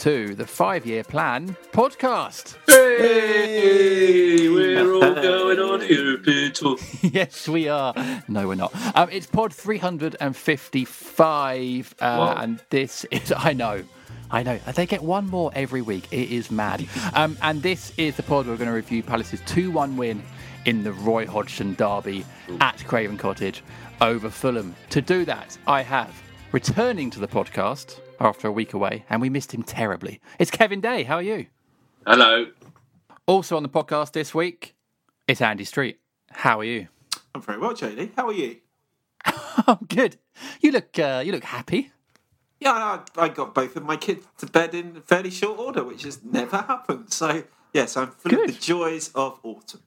To the Five Year Plan podcast. Hey, we're all going on tour. yes, we are. No, we're not. Um, it's pod 355, uh, and this is, I know. I know. They get one more every week. It is mad. Um, and this is the pod we're going to review Palace's 2 1 win in the Roy Hodgson derby at Craven Cottage over Fulham. To do that, I have returning to the podcast after a week away, and we missed him terribly. It's Kevin Day. How are you? Hello. Also on the podcast this week, it's Andy Street. How are you? I'm very well, JD. How are you? I'm good. You look uh, you look happy. Yeah, I, I got both of my kids to bed in fairly short order, which has never happened. So, yes, I'm full Good. of the joys of autumn.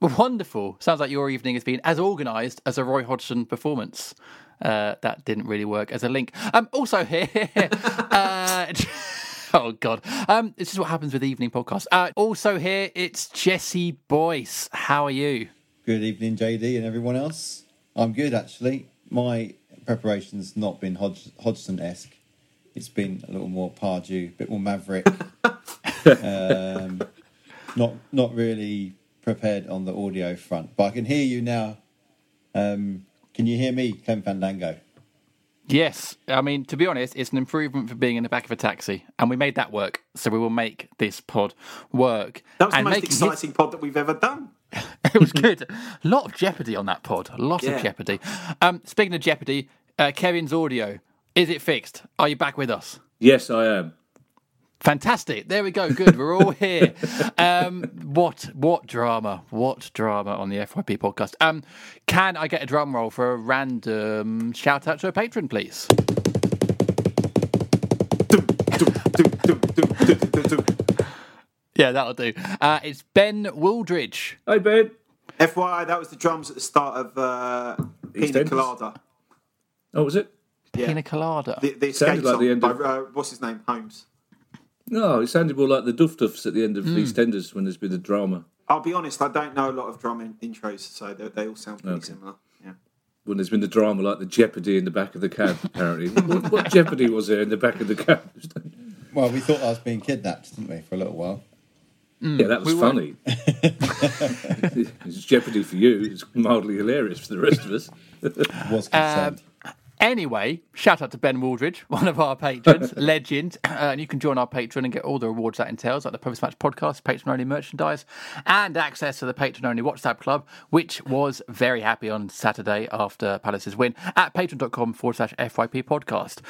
Wonderful. Sounds like your evening has been as organised as a Roy Hodgson performance. Uh, that didn't really work as a link. Um, also here. uh, Oh God! Um, this is what happens with evening podcasts. Uh, also here, it's Jesse Boyce. How are you? Good evening, JD, and everyone else. I'm good, actually. My preparation's not been Hodg- Hodgson-esque. It's been a little more Pardew, a bit more Maverick. um, not not really prepared on the audio front, but I can hear you now. Um, can you hear me, Clem Fandango? Yes, I mean to be honest, it's an improvement for being in the back of a taxi, and we made that work. So we will make this pod work. That was and the most making his- exciting pod that we've ever done. it was good. A lot of jeopardy on that pod. A lot Yeah. of jeopardy. Um, speaking of jeopardy, uh, Kevin's audio is it fixed? Are you back with us? Yes, I am. Fantastic. There we go. Good. We're all here. Um, what what drama? What drama on the FYP podcast? Um, can I get a drum roll for a random shout out to a patron, please? Yeah, that'll do. Uh, it's Ben Wooldridge. Hey, Ben. FYI, that was the drums at the start of uh, Pina Colada. Oh, was it? Yeah. Pina colada. The, the Sounded escape like song the end by, of- uh, what's his name? Holmes. No, it sounded more like the Duff Duffs at the end of hmm. EastEnders when there's been a drama. I'll be honest, I don't know a lot of drum in- intros, so they, they all sound pretty Okay. similar. Yeah. When there's been a drama like the Jeopardy in the back of the cab, apparently. what, what Jeopardy was there in the back of the cab? Well, we thought I was being kidnapped, didn't we, for a little while? yeah, that was we funny. it's Jeopardy for you. It's mildly hilarious for the rest of us. Was concerned. Uh, Anyway, shout out to Ben Waldridge, one of our patrons, legend. Uh, and you can join our Patreon and get all the rewards that entails, like the post match podcast, patron only merchandise, and access to the patron only WhatsApp club, which was very happy on Saturday after Palace's win at patreon.com forward slash FYP podcast.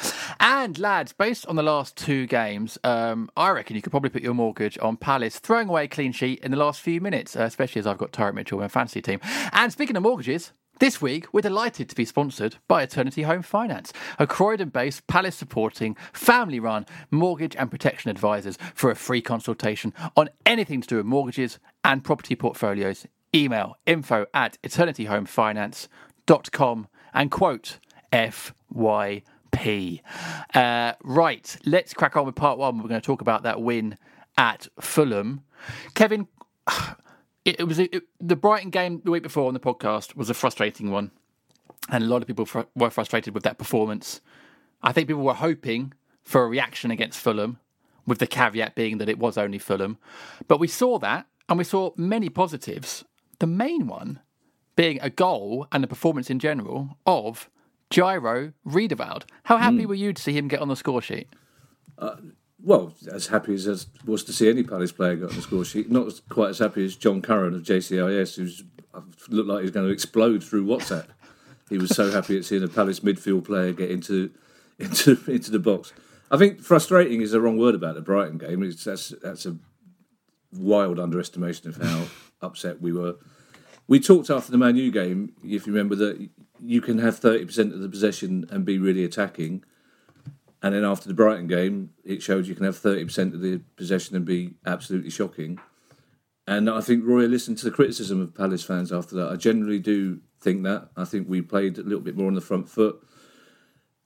And lads, based on the last two games, um, I reckon you could probably put your mortgage on Palace throwing away a clean sheet in the last few minutes, uh, especially as I've got Tyrick Mitchell in my fantasy team. And speaking of mortgages, this week, we're delighted to be sponsored by Eternity Home Finance, a Croydon based Palace supporting, family run mortgage and protection advisors for a free consultation on anything to do with mortgages and property portfolios. Email info at eternityhomefinance.com and quote FYP. Uh, right, let's crack on with part one. We're going to talk about that win at Fulham. Kevin, it, it was it, the Brighton game the week before on the podcast was a frustrating one, and a lot of people fr- were frustrated with that performance. I think people were hoping for a reaction against Fulham, with the caveat being that it was only Fulham. But we saw that, and we saw many positives. The main one being a goal and a performance in general of Jairo Riedewald. How happy hmm. were you to see him get on the score sheet? Uh, Well, as happy as I was to see any Palace player get on the score sheet. Not quite as happy as John Curran of JCIS, who uh, looked like he was going to explode through WhatsApp. He was so happy at seeing a Palace midfield player get into into into the box. I think frustrating is the wrong word about the Brighton game. It's, that's that's a wild underestimation of how upset we were. We talked after the Man U game, if you remember, that you can have thirty percent of the possession and be really attacking, and then after the Brighton game, it showed you can have thirty percent of the possession and be absolutely shocking. And I think Roy listened to the criticism of Palace fans after that. I generally do think that. I think we played a little bit more on the front foot.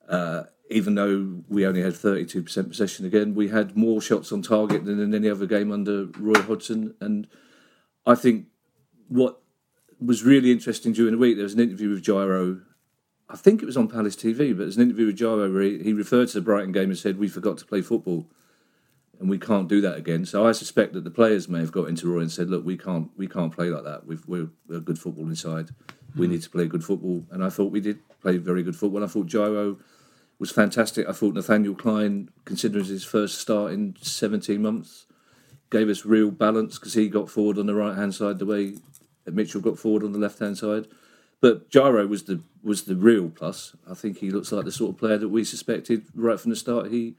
Uh, even though we only had 32% possession again, we had more shots on target than in any other game under Roy Hodgson. And I think what was really interesting during the week, there was an interview with Jairo. I think it was on Palace TV, but there's an interview with Jairo where he, he referred to the Brighton game and said, We forgot to play football and we can't do that again. So I suspect that the players may have got into Roy and said, "Look, we can't, we can't play like that. We've, we're a good football inside. We hmm. need to play good football." And I thought we did play very good football. I thought Jairo was fantastic. I thought Nathaniel Klein, considering his first start in 17 months, gave us real balance because he got forward on the right hand side the way Mitchell got forward on the left hand side. But Jairo was the was the real plus. I think he looks like the sort of player that we suspected right from the start. He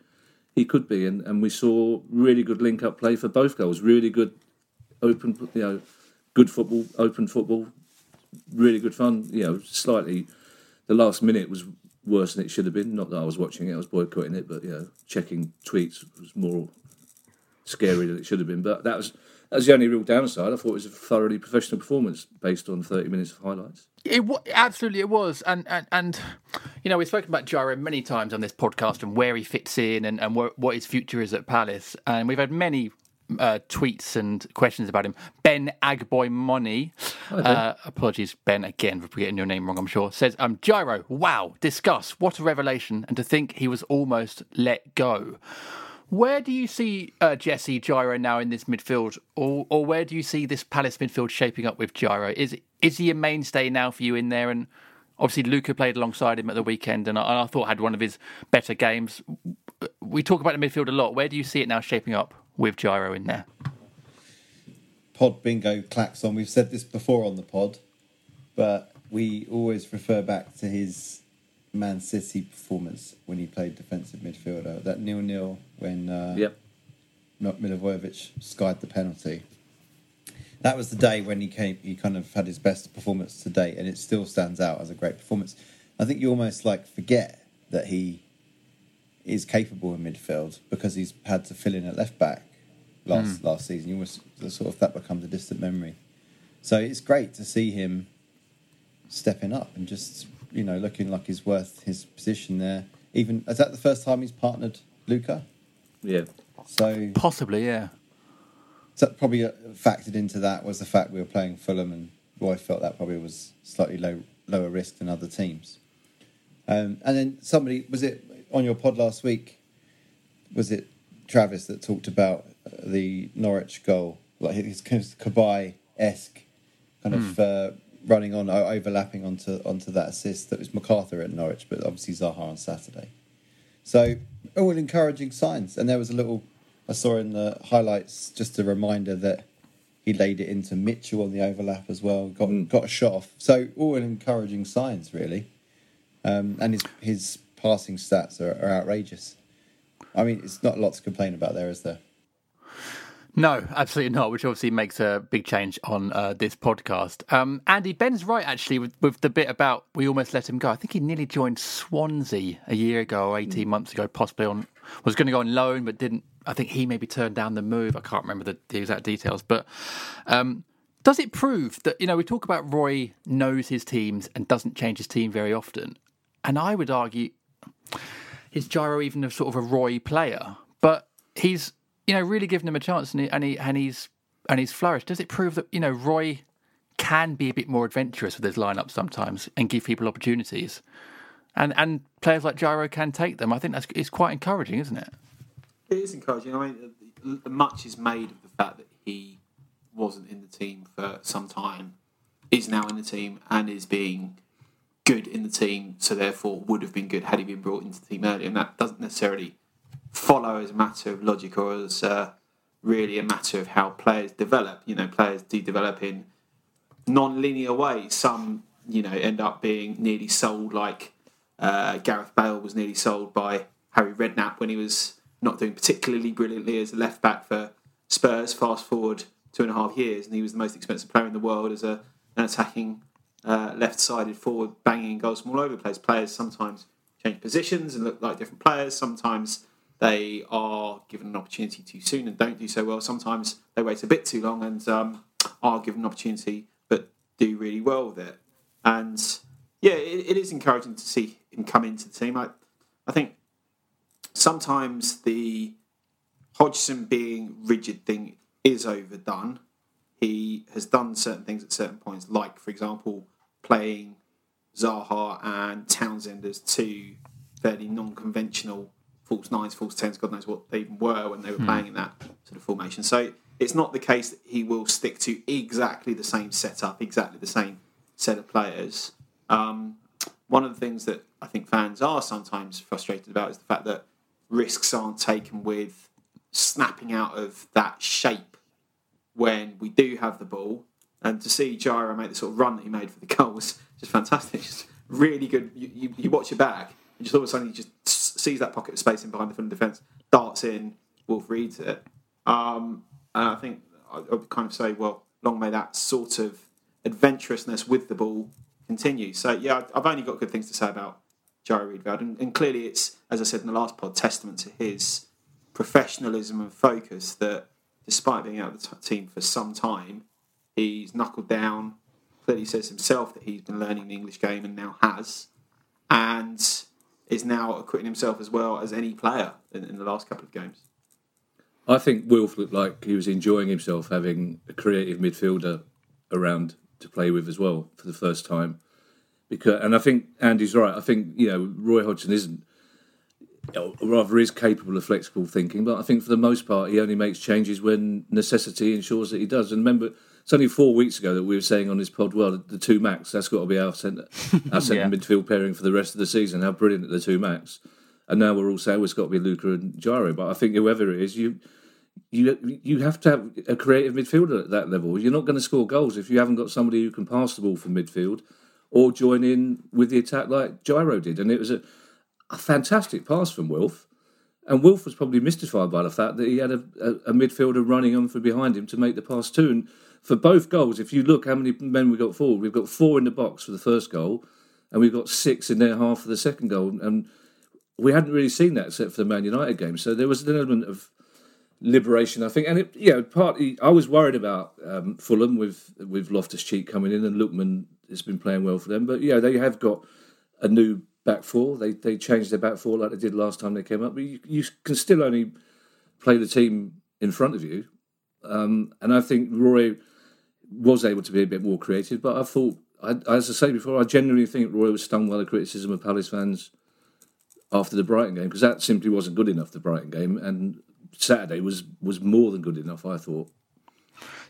he could be, and, and we saw really good link up play for both goals. Really good open, you know, good football, open football, really good fun. You know, slightly the last minute was worse than it should have been. Not that I was watching it, I was boycotting it, but you know, checking tweets was more scary than it should have been. But that was that was the only real downside. I thought it was a thoroughly professional performance based on thirty minutes of highlights. It wa- absolutely it was, and, and and you know we've spoken about Jairo many times on this podcast and where he fits in and and wh- what his future is at Palace, and we've had many uh, tweets and questions about him. Ben Agboy Money, uh, apologies Ben again for getting your name wrong. I'm sure says um Jairo, wow, discuss what a revelation, and to think he was almost let go. Where do you see uh, Jesse Jairo now in this midfield, or or where do you see this Palace midfield shaping up with Jairo? Is is he a mainstay now for you in there? And obviously Luca played alongside him at the weekend, and I, and I thought had one of his better games. We talk about the midfield a lot. Where do you see it now shaping up with Jairo in there? pod bingo clacks on. We've said this before on the pod, but we always refer back to his Man City performance when he played defensive midfielder. That nil nil when uh, Yep. Mil- Milivojevic skied the penalty. That was the day when he came. He kind of had his best performance to date, and it still stands out as a great performance. I think you almost like forget that he is capable in midfield because he's had to fill in at left back last last season. You almost sort of that becomes a distant memory. So it's great to see him stepping up and just you know looking like he's worth his position there. Even is that the first time he's partnered Luca? Yeah. So Possibly, yeah. so probably uh, factored into that was the fact we were playing Fulham, and Roy felt that probably was slightly low, lower risk than other teams. Um, and then somebody was it on your pod last week? Was it Travis that talked about uh, the Norwich goal, like his kind of Cabaye esque kind of uh, running on, overlapping onto onto that assist that was McArthur at Norwich, but obviously Zaha on Saturday. So all encouraging signs. And there was a little I saw in the highlights just a reminder that he laid it into Mitchell on the overlap as well. Got got a shot off. So all encouraging signs really. Um, and his his passing stats are, are outrageous. I mean, it's not a lot to complain about there, is there? No, absolutely not. Which obviously makes a big change on uh, this podcast. Um, Andy Ben's right actually with, with the bit about we almost let him go. I think he nearly joined Swansea a year ago or eighteen months ago, possibly on was going to go on loan but didn't. I think he maybe turned down the move. I can't remember the, the exact details, but um, does it prove that you know we talk about Roy knows his teams and doesn't change his team very often? And I would argue is Jairo even a sort of a Roy player? But he's you know really given him a chance and, he, and he and he's and he's flourished. Does it prove that you know Roy can be a bit more adventurous with his lineup sometimes and give people opportunities? And and players like Jairo can take them. I think that's it's quite encouraging, isn't it? It is encouraging. I mean, uh, much is made of the fact that he wasn't in the team for some time, is now in the team, and is being good in the team, so therefore would have been good had he been brought into the team earlier. And that doesn't necessarily follow as a matter of logic or as uh, really a matter of how players develop. You know, players do develop in non-linear ways. Some, you know, end up being nearly sold, like uh, Gareth Bale was nearly sold by Harry Redknapp when he was not doing particularly brilliantly as a left back for Spurs. Fast forward two and a half years, and he was the most expensive player in the world as a, an attacking uh, left-sided forward, banging goals from all over the place. Players sometimes change positions and look like different players. Sometimes they are given an opportunity too soon and don't do so well. Sometimes they wait a bit too long and um, are given an opportunity but do really well with it. And yeah, it, it is encouraging to see him come into the team. I, I think sometimes the Hodgson being rigid thing is overdone. He has done certain things at certain points, like, for example, playing Zaha and Townsend as two fairly non conventional false nines, false tens, God knows what they even were when they were playing in that sort of formation. So it's not the case that he will stick to exactly the same setup, exactly the same set of players. Um, one of the things that I think fans are sometimes frustrated about is the fact that risks aren't taken with snapping out of that shape when we do have the ball. And to see Jairo make the sort of run that he made for the goal was just fantastic. Just really good. You, you, you watch it back, and just all of a sudden he just sees that pocket of space in behind the front of defence, darts in, Wolf reads it. Um, and I think I I would kind of say, well, long may that sort of adventurousness with the ball continue. So yeah, I've only got good things to say about Jairo Riedewald, and, and clearly it's, as I said in the last pod, testament to his professionalism and focus that despite being out of the t- team for some time, he's knuckled down. Clearly says himself that he's been learning the English game and now has, and is now acquitting himself as well as any player in, in the last couple of games. I think Wilf looked like he was enjoying himself having a creative midfielder around to play with as well for the first time. Because, and I think Andy's right. I think you know Roy Hodgson isn't, or rather, is capable of flexible thinking. But I think for the most part, he only makes changes when necessity ensures that he does. And remember, it's only four weeks ago that we were saying on this pod, well, the two max that's got to be our centre, our centre Yeah. midfield pairing for the rest of the season. How brilliant are the two max? And now we're all saying well, it's got to be Luca and Jairo. But I think whoever it is, you you you have to have a creative midfielder at that level. You're not going to score goals if you haven't got somebody who can pass the ball from midfield or join in with the attack like Jairo did. And it was a, a fantastic pass from Wilf. And Wilf was probably mystified by the fact that he had a, a, a midfielder running on from behind him to make the pass too. And for both goals, if you look how many men we got forward, we've got four in the box for the first goal, and we've got six in their half for the second goal. And we hadn't really seen that except for the Man United game. So there was an element of liberation, I think. And it, yeah, partly I was worried about um, Fulham with with Loftus Cheek coming in, and Lookman has been playing well for them. But yeah, they have got a new back four. They they changed their back four like they did last time they came up. But you, you can still only play the team in front of you. Um, and I think Roy was able to be a bit more creative. But I thought, I, as I say before, I genuinely think Roy was stung by the criticism of Palace fans after the Brighton game because that simply wasn't good enough. The Brighton game and Saturday was was more than good enough. I thought.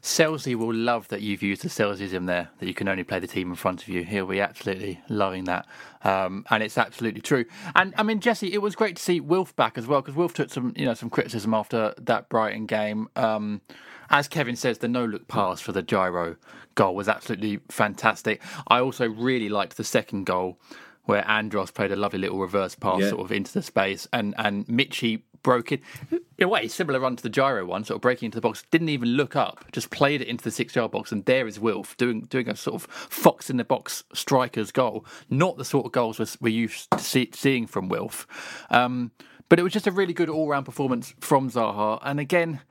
Selzy will love that you've used the Selzyism there, that you can only play the team in front of you. He'll be absolutely loving that. Um, and it's absolutely true. And I mean, Jesse, it was great to see Wilf back as well, because Wilf took some, you know, some criticism after that Brighton game. Um, as Kevin says, the no look pass for the Jairo goal was absolutely fantastic. I also really liked the second goal where Andros played a lovely little reverse pass Yeah. sort of into the space and, and Mitchie broke it. In a way, similar run to the Jairo one, sort of breaking into the box, didn't even look up, just played it into the six yard box, and there is Wilf doing doing a sort of fox in the box striker's goal. Not the sort of goals we're, we're used to see, seeing from Wilf. Um, but it was just a really good all round performance from Zaha, and again,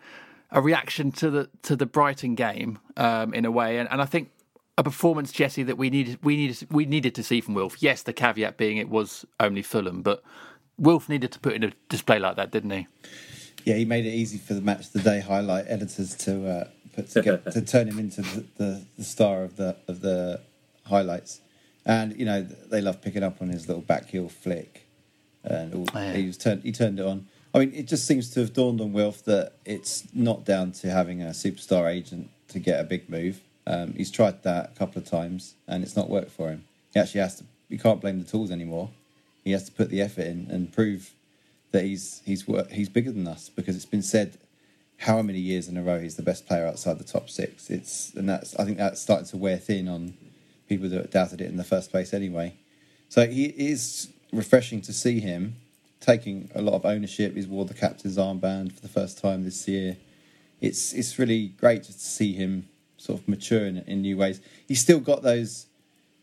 a reaction to the to the Brighton game um, in a way, and, and I think a performance, Jesse, that we needed we needed we needed to see from Wilf. Yes, the caveat being it was only Fulham, but Wilf needed to put in a display like that, didn't he? Yeah, he made it easy for the match of the day highlight editors to uh, put to, get, to turn him into the, the, the star of the of the highlights. And you know they love picking up on his little back heel flick, and all, yeah. he was turned he turned it on. I mean, it just seems to have dawned on Wilf that it's not down to having a superstar agent to get a big move. Um, he's tried that a couple of times, and it's not worked for him. He actually has to you can't blame the tools anymore. He has to put the effort in and prove that he's he's he's bigger than us because it's been said how many years in a row he's the best player outside the top six. It's and that's I think that's starting to wear thin on people that doubted it in the first place anyway. So he it is refreshing to see him taking a lot of ownership. He's wore the captain's armband for the first time this year. It's it's really great to see him sort of mature in, in new ways. He's still got those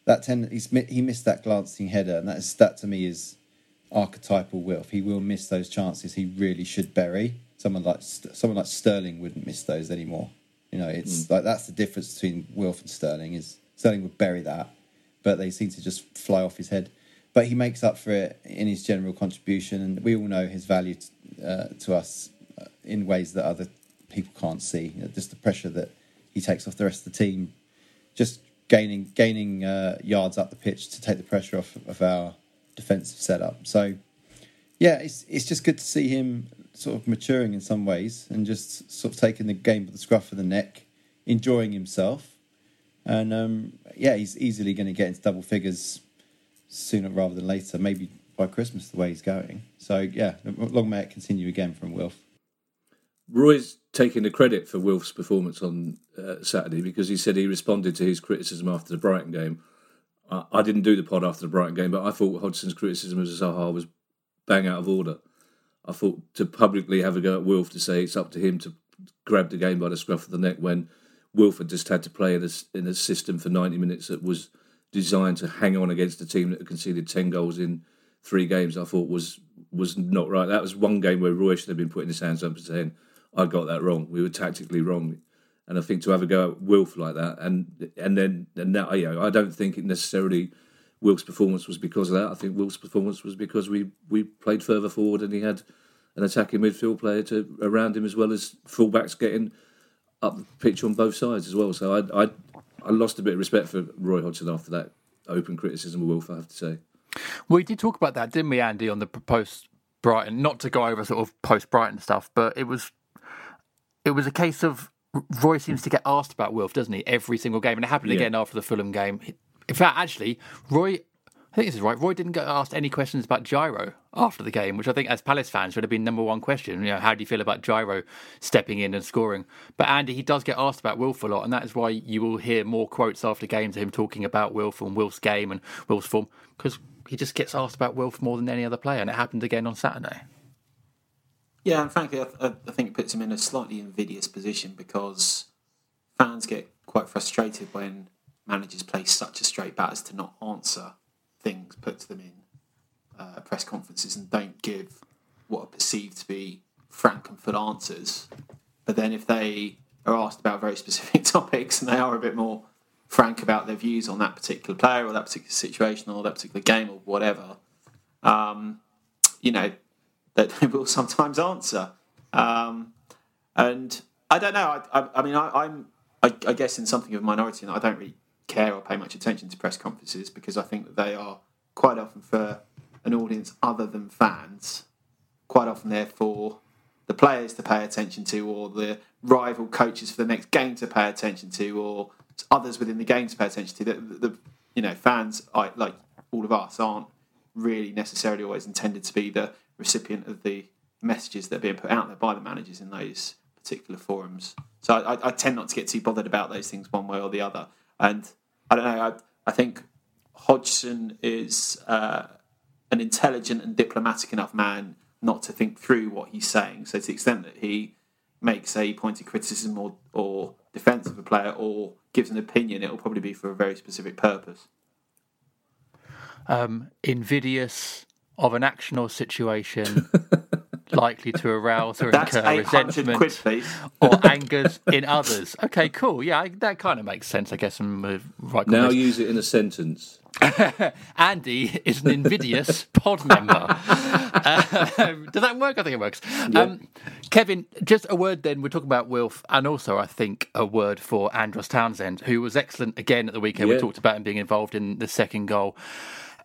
that ten. He's he missed that glancing header, and that's that to me is archetypal Wilf. He will miss those chances he really should bury. Someone like someone like Sterling wouldn't miss those anymore. You know, it's like that's the difference between Wilf and Sterling. Is Sterling would bury that, but they seem to just fly off his head. But he makes up for it in his general contribution, and we all know his value t- uh, to us uh, in ways that other people can't see. You know, just the pressure that he takes off the rest of the team, just gaining gaining uh, yards up the pitch to take the pressure off of our defensive setup. So, yeah, it's it's just good to see him sort of maturing in some ways and just sort of taking the game by the scruff of the neck, enjoying himself, and um, yeah, he's easily going to get into double figures sooner rather than later. Maybe by Christmas, the way he's going. So yeah, long may it continue again from Wilf. Roy's taking the credit for Wilf's performance on uh, Saturday because he said he responded to his criticism after the Brighton game. I, I didn't do the pod after the Brighton game, but I thought Hodgson's criticism of Zaha was bang out of order. I thought to publicly have a go at Wilf to say it's up to him to grab the game by the scruff of the neck when Wilf had just had to play in a, in a system for 90 minutes that was designed to hang on against a team that had conceded 10 goals in three games, I thought was was not right. That was one game where Roy should have been putting his hands up and saying, I got that wrong. We were tactically wrong. And I think to have a go at Wilf like that, and and then and now, you know, I don't think it necessarily Wilf's performance was because of that. I think Wilf's performance was because we we played further forward and he had an attacking midfield player to around him as well as fullbacks getting up the pitch on both sides as well. So I I, I lost a bit of respect for Roy Hodgson after that open criticism of Wilf. I have to say. We did talk about that, didn't we, Andy, on the post Brighton? Not to go over sort of post Brighton stuff, but it was it was a case of Roy seems to get asked about Wilf, doesn't he? Every single game, and it happened Yeah. again after the Fulham game. In fact, actually, Roy. I think this is right. Roy didn't get asked any questions about Jairo after the game, which I think, as Palace fans, would have been number one question. You know, how do you feel about Jairo stepping in and scoring? But Andy, he does get asked about Wilf a lot, and that is why you will hear more quotes after games of him talking about Wilf and Wilf's game and Wilf's form, because he just gets asked about Wilf more than any other player, and it happened again on Saturday. Yeah, and frankly, I, I I think it puts him in a slightly invidious position because fans get quite frustrated when managers play such a straight bat as to not answer things put to them in uh, press conferences and don't give what are perceived to be frank and full answers. But then if they are asked about very specific topics and they are a bit more frank about their views on that particular player or that particular situation or that particular game or whatever, um, you know, that they will sometimes answer. Um, and I don't know. I, I, I mean, I, I'm, I, I guess, in something of a minority, and I don't really care or pay much attention to press conferences because I think that they are quite often for an audience other than fans. Quite often, they're for the players to pay attention to, or the rival coaches for the next game to pay attention to, or others within the game to pay attention to. The, the, the you know fans, like all of us, aren't really necessarily always intended to be the recipient of the messages that are being put out there by the managers in those particular forums. So I, I tend not to get too bothered about those things one way or the other. And I don't know. I, I think Hodgson is uh, an intelligent and diplomatic enough man not to think through what he's saying. So to the extent that he makes a pointed criticism or, or defence of a player or gives an opinion, it will probably be for a very specific purpose. um, invidious of an action or situation likely to arouse or That's incur resentment quid, or angers in others. Okay, cool. Yeah, I- that kind of makes sense, I guess. I'm uh, right. Now context. use it in a sentence. Andy is an invidious pod member. Um, does that work? I think it works. Um, Kevin, just a word then. We're talking about Wilf, and also I think a word for Andros Townsend, who was excellent again at the weekend. We talked about him being involved in the second goal.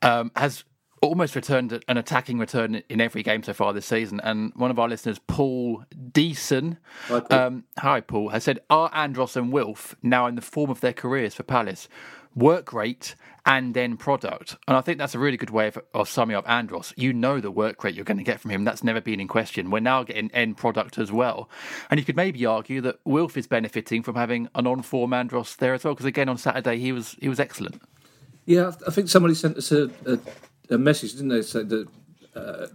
Um, has almost returned an attacking return in every game so far this season. And one of our listeners, Paul Deason, Hi, Paul. um, hi Paul, has said, "Are Andros and Wilf now in the form of their careers for Palace? work rate and then product. And I think that's a really good way of, of summing up Andros. You know the work rate you're going to get from him. That's never been in question. We're now getting end product as well. And you could maybe argue that Wilf is benefiting from having an on-form Andros there as well, because again on Saturday he was he was excellent. Yeah, I think somebody sent us a, a, a message, didn't they? Said that uh,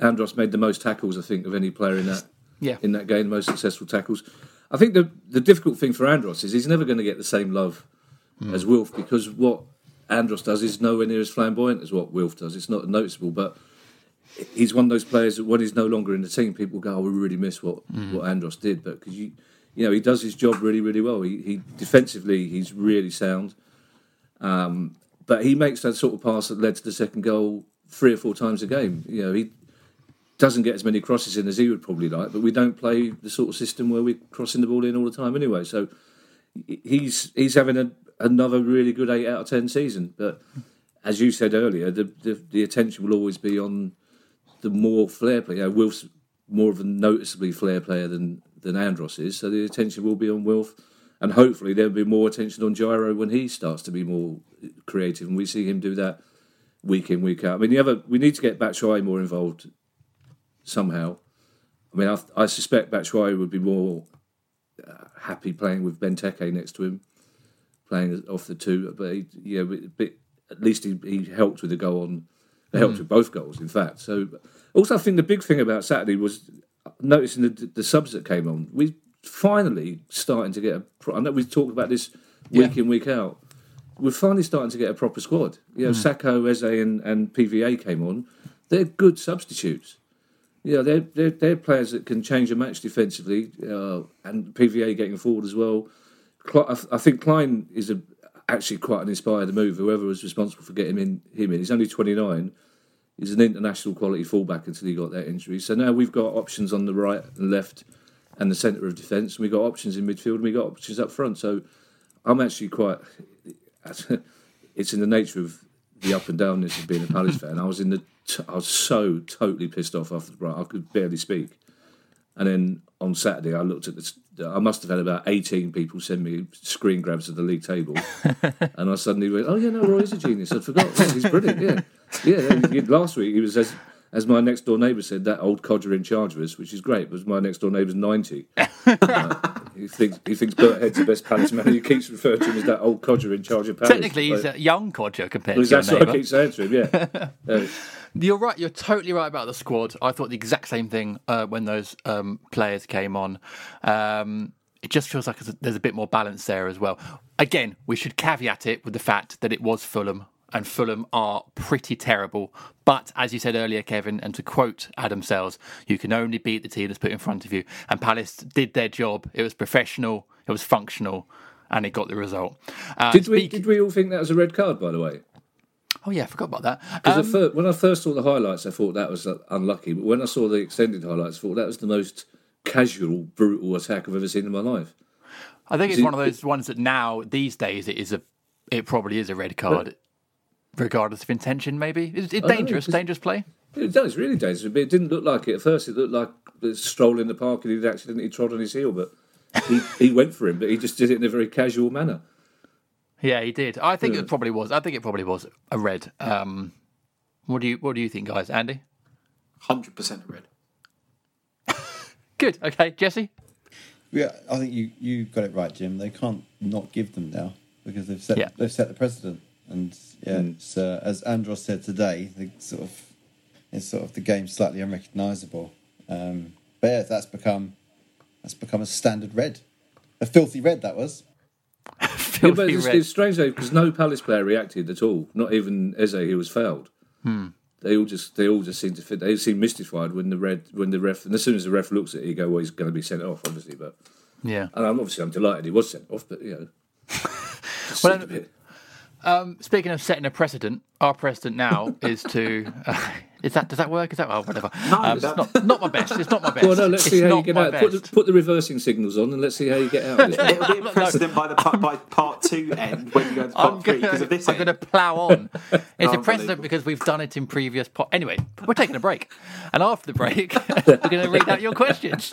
Andros made the most tackles, I think, of any player in that Yeah. in that game, the most successful tackles. I think the the difficult thing for Andros is he's never going to get the same love as Wilf because what Andros does is nowhere near as flamboyant as what Wilf does. It's not noticeable, but he's one of those players that when he's no longer in the team, people go, "Oh, we really miss what what Andros did," but because you you know he does his job really really well. He, he defensively he's really sound. Um, but he makes that sort of pass that led to the second goal three or four times a game. You know, he doesn't get as many crosses in as he would probably like, but we don't play the sort of system where we're crossing the ball in all the time anyway. So he's he's having a, another really good eight out of ten season. But as you said earlier, the the, the attention will always be on the more flair player. You know, Wilf's more of a noticeably flair player than than Andros is, so the attention will be on Wilf. And hopefully there'll be more attention on Jairo when he starts to be more creative, and we see him do that week in week out. I mean, the other we need to get Batshuayi more involved somehow. I mean, I, I suspect Batshuayi would be more uh, happy playing with Benteke next to him, playing off the two. But he, yeah, at least he, he helped with the goal on. He helped with both goals, in fact. So, also, I think the big thing about Saturday was noticing the, the subs that came on. We finally starting to get a. pro- I know we've talked about this week Yeah. in week out. We're finally starting to get a proper squad. You know, Sakho, Eze, and, and PVA came on. They're good substitutes. Yeah, they're, they're they're players that can change a match defensively, uh, and PVA getting forward as well. I think Klein is a, actually quite an inspired move. Whoever was responsible for getting him in, him in, he's only twenty nine. He's an international quality fullback until he got that injury. So now we've got options on the right and left, and the centre of defence. We've got options in midfield, and we've got options up front. So I'm actually quite. It's in the nature of the up and downness of being a Palace fan. I was in the. T- I was so totally pissed off after the break. I could barely speak. And then on Saturday, I looked at this. I must have had about 18 people send me screen grabs of the league table. and I suddenly went, oh, yeah, no, Roy's is a genius. I forgot. Yeah, he's brilliant. Yeah. Yeah. Last week, he was, as, as my next door neighbour said, that old codger in charge of us, which is great, because my next door neighbour's 90. Uh, he thinks he thinks Bert Head's the best man. He keeps referring to him as that old codger in charge of Palace. Technically, he's Like, a young codger compared well, to that's what I keep saying to him, yeah. Uh, You're right. You're totally right about the squad. I thought the exact same thing uh, when those um, players came on. Um, it just feels like there's a bit more balance there as well. Again, we should caveat it with the fact that it was Fulham, and Fulham are pretty terrible. But as you said earlier, Kevin, and to quote Adam Sells, you can only beat the team that's put in front of you. And Palace did their job. It was professional. It was functional. And it got the result. Uh, did we speak- did we all think that was a red card, by the way? Oh yeah, I forgot about that. Because Um, when I first saw the highlights, I thought that was uh, unlucky. But when I saw the extended highlights, I thought that was the most casual, brutal attack I've ever seen in my life. I think it's See- one of those ones that now these days it is a, it probably is a red card, regardless of intention. Maybe it's, it's I know, dangerous play. It does really dangerous, but it didn't look like it at first. It looked like a stroll in the park and he'd accidentally trod on his heel, but he, he went for him, but he just did it in a very casual manner. Yeah, he did. I think Yeah. it probably was. I think it probably was a red. Um, what do you What do you think, guys? Andy, Hundred percent red. good. Okay, Jesse. Yeah, I think you, you got it right, Jim. They can't not give them now because they've set Yeah. they've set the precedent. And yeah, it's, uh, as Andros said today, the sort of it's sort of the game slightly unrecognisable. Um, but yeah, that's become that's become a standard red, a filthy red that was. Yeah, but it's, red. it's strange though because no Palace player reacted at all. Not even Eze, who was fouled. They all just they all just seem to fit. They seem mystified when the red when the ref and as soon as the ref looks at it, you go, well, he's going to be sent off, obviously. But Yeah. and I'm obviously I'm delighted he was sent off, but you know. Well, a bit- Um, speaking of setting a precedent, our precedent now is to. Uh, is that does that work? Is that oh whatever? No, um, it's not not my best. It's not my best. well, no, let's It's see how you get out. Put the, put the reversing signals on, and let's see how you get out. It'll be a precedent by the by part two end when you go to part I'm gonna, because of this. I'm going to plough on. It's a precedent because we've done it in previous. Po- anyway, we're taking a break, and after the break, we're going to read out your questions.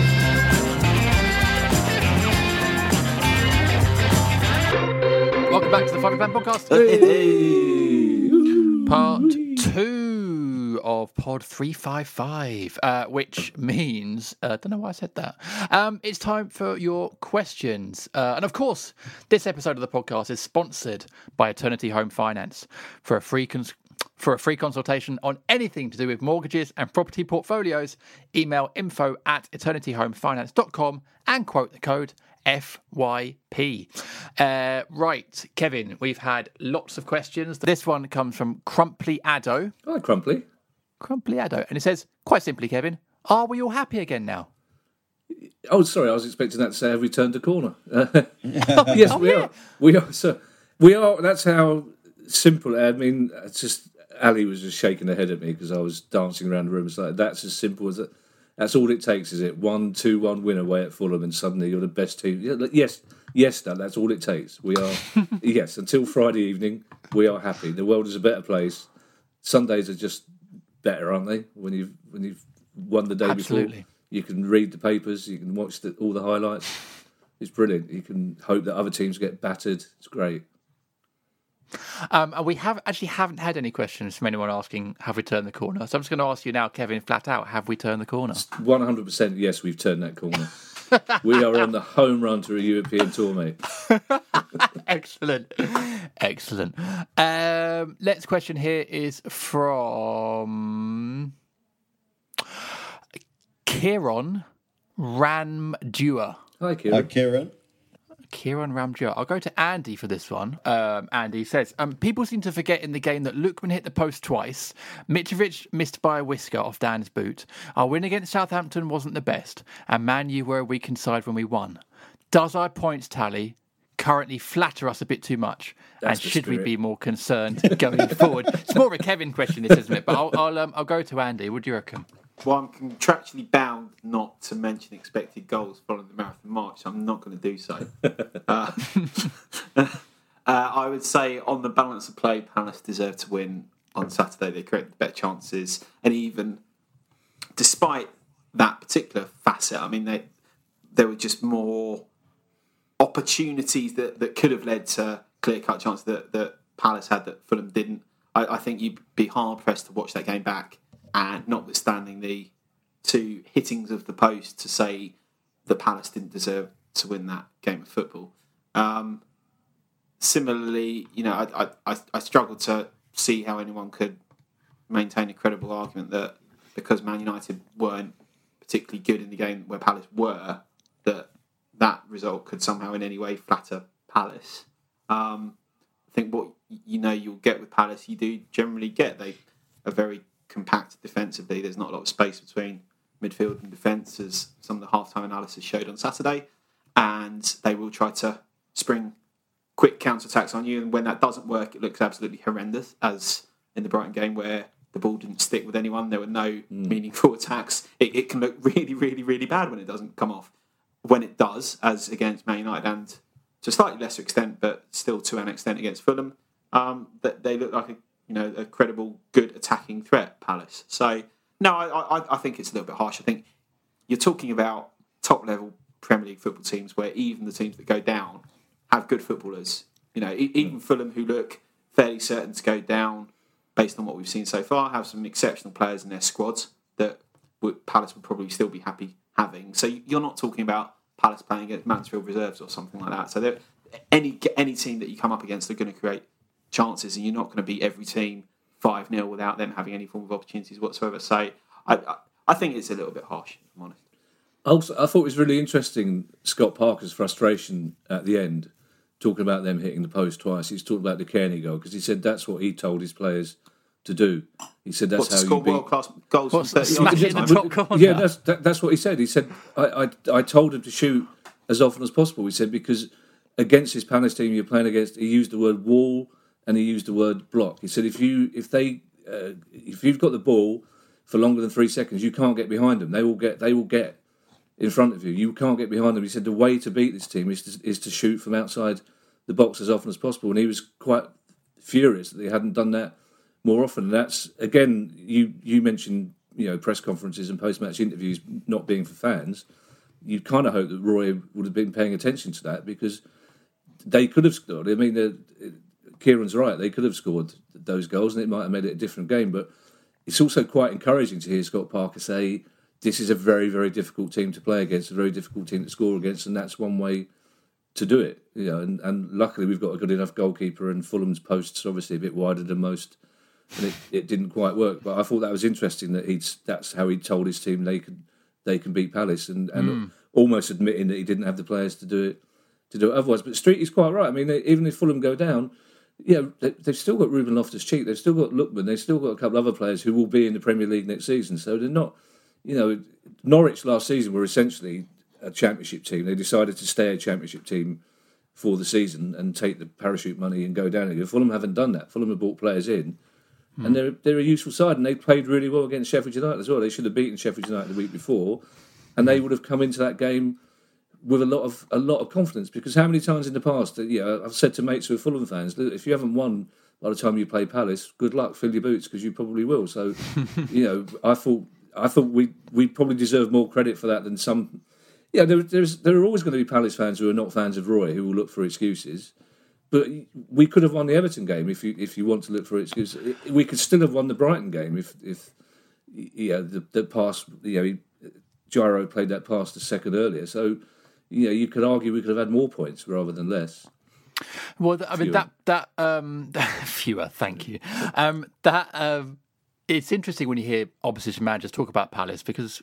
Welcome back to the Five Man Podcast. Part two of Pod 355, uh, which means, I uh, don't know why I said that. Um, it's time for your questions. Uh, and of course, this episode of the podcast is sponsored by Eternity Home Finance. For a free cons- for a free consultation on anything to do with mortgages and property portfolios, email info at eternityhomefinance.com and quote the code FYP. Uh, right, Kevin, we've had lots of questions. This one comes from Crumply Addo. Hi, Crumply. Crumply Addo. And it says, quite simply, Kevin, are we all happy again now? Oh, sorry, I was expecting that to say have we turned a corner? yes, Oh, we yeah. are. We are. So we are. That's how simple. I mean, it's just Ali was just shaking her head at me because I was dancing around the room. It's like that's as simple as that. That's all it takes, is it? One, two, one win away at Fulham, and suddenly you're the best team. Yes, yes, that, that's all it takes. We are. yes, until Friday evening, we are happy. The world is a better place. Sundays are just better, aren't they? When you've when you've won the day Absolutely. before, you can read the papers, you can watch the, all the highlights. It's brilliant. You can hope that other teams get battered. It's great. Um, and we have actually haven't had any questions from anyone asking, have we turned the corner? So I'm just going to ask you now, Kevin, flat out, have we turned the corner? One hundred percent. Yes, we've turned that corner. we are on the home run to a European tour, mate. Excellent. Excellent. Um, next question here is from Kieron Ramdua. Hi, Kieran. Hi, Kieran. Kieran Ramdua. I'll go to Andy for this one. Um, Andy says, um, People seem to forget in the game that Lookman hit the post twice. Mitrovic missed by a whisker off Dan's boot. Our win against Southampton wasn't the best, and Man U were a weakened side when we won. Does our points tally currently flatter us a bit too much? That's and should we be more concerned going forward? It's more of a Kevin question, this, isn't it? But I'll, I'll, um, I'll go to Andy. What do you reckon? Well, I'm contractually bound not to mention expected goals following the marathon march. so I'm not going to do so. uh, uh, I would say, on the balance of play, Palace deserved to win on Saturday. They created better chances, and even despite that particular facet, I mean, they there were just more opportunities that, that could have led to clear cut chances that, that Palace had that Fulham didn't. I, I think you'd be hard pressed to watch that game back, and notwithstanding the two hittings of the post to say that Palace didn't deserve to win that game of football. Um, similarly, you know, I, I, I, I struggle to see how anyone could maintain a credible argument that because Man United weren't particularly good in the game where Palace were, that that result could somehow in any way flatter Palace. Um, I think what you know you'll get with Palace, you do generally get. They are very compact defensively. There's not a lot of space between midfield and defence, as some of the halftime analysis showed on Saturday. And they will try to spring quick counter attacks on you. And when that doesn't work, it looks absolutely horrendous, as in the Brighton game where the ball didn't stick with anyone. There were no meaningful attacks. It, it can look really, really, really bad when it doesn't come off. When it does, as against Man United and to a slightly lesser extent, but still to an extent against Fulham, um, that they look like a you know a credible, good attacking threat. Palace. So no, I, I, I think it's a little bit harsh. I think you're talking about top level Premier League football teams where even the teams that go down have good footballers. You know, even Fulham, who look fairly certain to go down based on what we've seen so far, have some exceptional players in their squads that would, Palace would probably still be happy having. So you're not talking about Palace playing against Mansfield reserves or something like that. So any any team that you come up against they're going to create chances, and you're not going to beat every team five 0 without them having any form of opportunities whatsoever. So I, I I think it's a little bit harsh. If I'm honest. Also, I thought it was really interesting Scott Parker's frustration at the end, talking about them hitting the post twice. He's talking about the Cairney goal because he said that's what he told his players to do. He said that's What, to how score you beat. world class goals What's from 30 smash yards? it in the top time? corner? Yeah, that's that, that's what he said. He said I, I I told him to shoot as often as possible. He said because against his Palace team you're playing against, he used the word wall and he used the word block. He said if you if they uh, if you've got the ball for longer than three seconds, you can't get behind them. They will get they will get in front of you. You can't get behind them. He said the way to beat this team is to, is to shoot from outside the box as often as possible. And he was quite furious that they hadn't done that more often. And that's again, you you mentioned you know press conferences and post match interviews not being for fans. You kind of hope that Roy would have been paying attention to that because they could have scored. I mean, Kieran's right; they could have scored those goals, and it might have made it a different game. But it's also quite encouraging to hear Scott Parker say, "This is a very, very difficult team to play against, a very difficult team to score against, and that's one way to do it." You know, and, and luckily we've got a good enough goalkeeper, and Fulham's posts obviously a bit wider than most, and it, it didn't quite work. But I thought that was interesting that he'd that's how he told his team they could they can beat Palace, and, and hmm. almost admitting that he didn't have the players to do it to do it otherwise. But Street is quite right. I mean, even if Fulham go down, yeah, they, they've still got Ruben Loftus Cheek, they've still got Lookman, they've still got a couple of other players who will be in the Premier League next season. So they're not, you know, Norwich last season were essentially a championship team. They decided to stay a championship team for the season and take the parachute money and go down again. Fulham haven't done that. Fulham have brought players in. And hmm. they're they're a useful side, and they played really well against Sheffield United as well. They should have beaten Sheffield United the week before, and they hmm. would have come into that game with a lot of a lot of confidence. Because how many times in the past, uh, you know, I've said to mates who are Fulham fans, "Look, if you haven't won by the time you play Palace, good luck, fill your boots because you probably will. So, you know, I thought I thought we we probably deserve more credit for that than some. Yeah, there, there's there are always going to be Palace fans who are not fans of Roy who will look for excuses. But we could have won the Everton game if you if you want to look for excuses. We could still have won the Brighton game if if you know the, the pass. You know, he, Jairo played that pass a second earlier. So you know you could argue we could have had more points rather than less. Well, I mean Fewer. that that um fewer. Thank you. Um, that um, it's interesting when you hear opposition managers talk about Palace because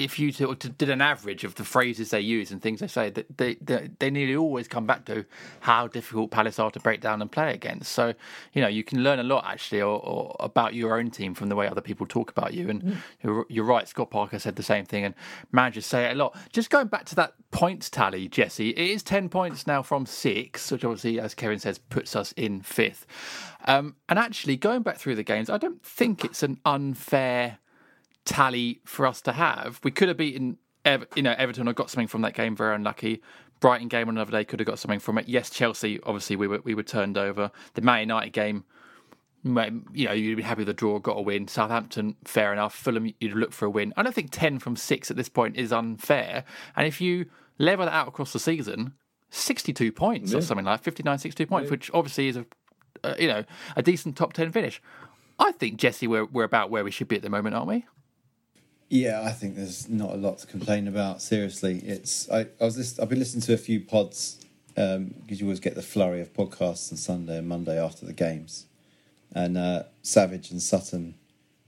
if you did an average of the phrases they use and things they say, that they, they they nearly always come back to how difficult Palace are to break down and play against. So you know you can learn a lot actually or, or about your own team from the way other people talk about you. And you're, you're right, Scott Parker said the same thing, and managers say it a lot. Just going back to that points tally, Jesse, it is ten points now from six, which obviously, as Kevin says, puts us in fifth. Um, and actually, going back through the games, I don't think it's an unfair tally for us to have. We could have beaten, Ever- you know, Everton or got something from that game. Very unlucky. Brighton game on another day could have got something from it. Yes, Chelsea. Obviously, we were we were turned over. The Man United game. You know, you'd be happy with a draw, got a win. Southampton, fair enough. Fulham, you'd look for a win. I don't think 10 from 6 at this point is unfair. And if you level that out across the season, 62 points or something like 59, 62 points, which obviously is a, uh, you know, a decent top 10 finish. I think, Jesse, we're, we're about where we should be at the moment, aren't we? Yeah, I think there's not a lot to complain about. Seriously, it's I, I was list, I've been listening to a few pods because you always get the flurry of podcasts on Sunday and Monday after the games, and uh, Savage and Sutton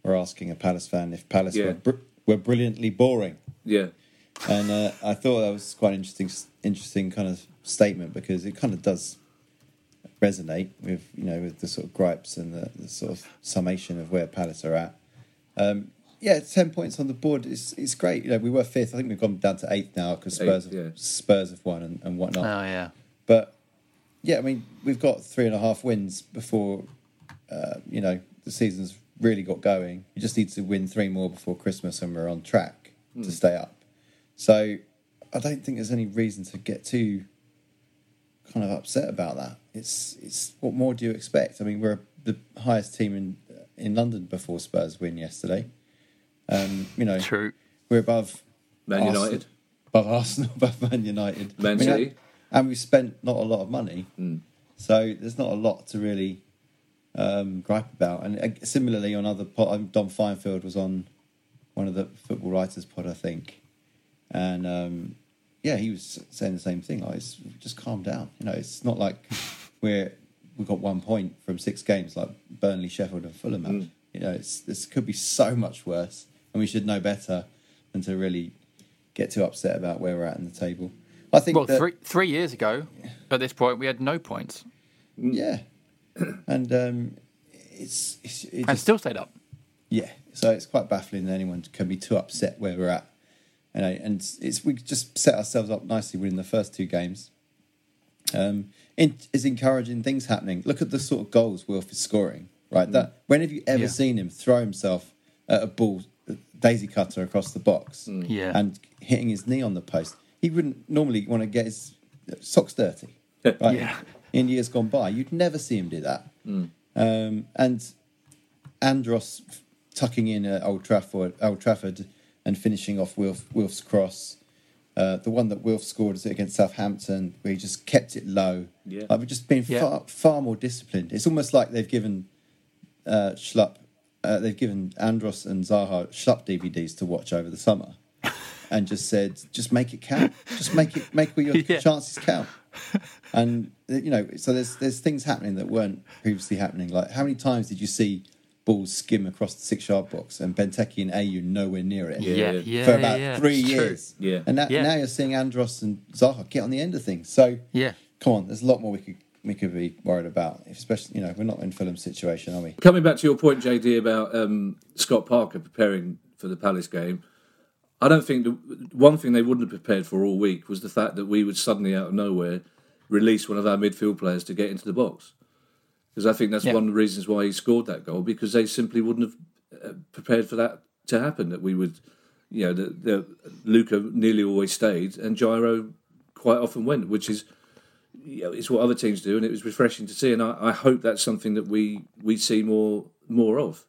were asking a Palace fan if Palace Yeah. were br- were brilliantly boring, Yeah, and uh, I thought that was quite an interesting interesting kind of statement because it kind of does resonate with you know with the sort of gripes and the, the sort of summation of where Palace are at. Um, yeah, ten points on the board is is great. You know, we were fifth. I think we've gone down to eighth now because Spurs Eighth, have, yeah. Spurs have won and, and whatnot. Oh, yeah. But yeah, I mean, we've got three and a half wins before uh, you know the season's really got going. You just need to win three more before Christmas, and we're on track to stay up. So I don't think there's any reason to get too kind of upset about that. It's it's what more do you expect? I mean, we're the highest team in in London before Spurs win yesterday. Um, you know, True. we're above Man Arsenal- United. above Arsenal, above Man United, Man I mean, and- and we spent not a lot of money, so there's not a lot to really um, gripe about. And uh, similarly, on other pod, um, Dom Fifield was on one of the football writers' pod, I think, and um, yeah, he was saying the same thing. Like, it's, just calm down. You know, it's not like we're we got one point from six games like Burnley, Sheffield, and Fulham. have. You know, it's this could be so much worse. And we should know better than to really get too upset about where we're at in the table. I think Well, that, three three years ago, at this point, we had no points yeah, and um, it's, it's it and just- still stayed up. Yeah, so it's quite baffling that anyone can be too upset where we're at. Know, and it's, we just set ourselves up nicely within the first two games. Um, it is encouraging things happening. Look at the sort of goals Wilf is scoring. Right, that when have you ever Yeah. seen him throw himself at a ball, daisy cutter across the box, Yeah. and hitting his knee on the post? He wouldn't normally want to get his socks dirty. Right? Yeah. In years gone by, you'd never see him do that. Um, and Andros tucking in at Old Trafford, Old Trafford and finishing off Wilf, Wilf's cross. Uh, the one that Wilf scored is against Southampton, where he just kept it low. Yeah. Like we've just been Yeah. far, far more disciplined. It's almost like they've given uh, Schlupp, uh, they've given Andros and Zaha Schlupp DVDs to watch over the summer, and just said, just make it count. Just make it make all your Yeah. chances count. And you know, so there's there's things happening that weren't previously happening. Like how many times did you see balls skim across the six yard box and Benteke and Ayew nowhere near it? Yeah, yeah, for about yeah, three it's true. years. Yeah. And now, Yeah. now you're seeing Andros and Zaha get on the end of things. So Yeah. come on, there's a lot more we could we could be worried about. Especially, you know, we're not in Fulham's situation, are we? Coming back to your point, JD, about um, Scott Parker preparing for the Palace game, I don't think the one thing they wouldn't have prepared for all week was the fact that we would suddenly, out of nowhere, release one of our midfield players to get into the box. Because I think that's Yeah. one of the reasons why he scored that goal, because they simply wouldn't have uh, prepared for that to happen. That we would, you know, the, the Luka nearly always stayed, and Jairo quite often went, which is you know, it's what other teams do, and it was refreshing to see. And I, I hope that's something that we we see more more of.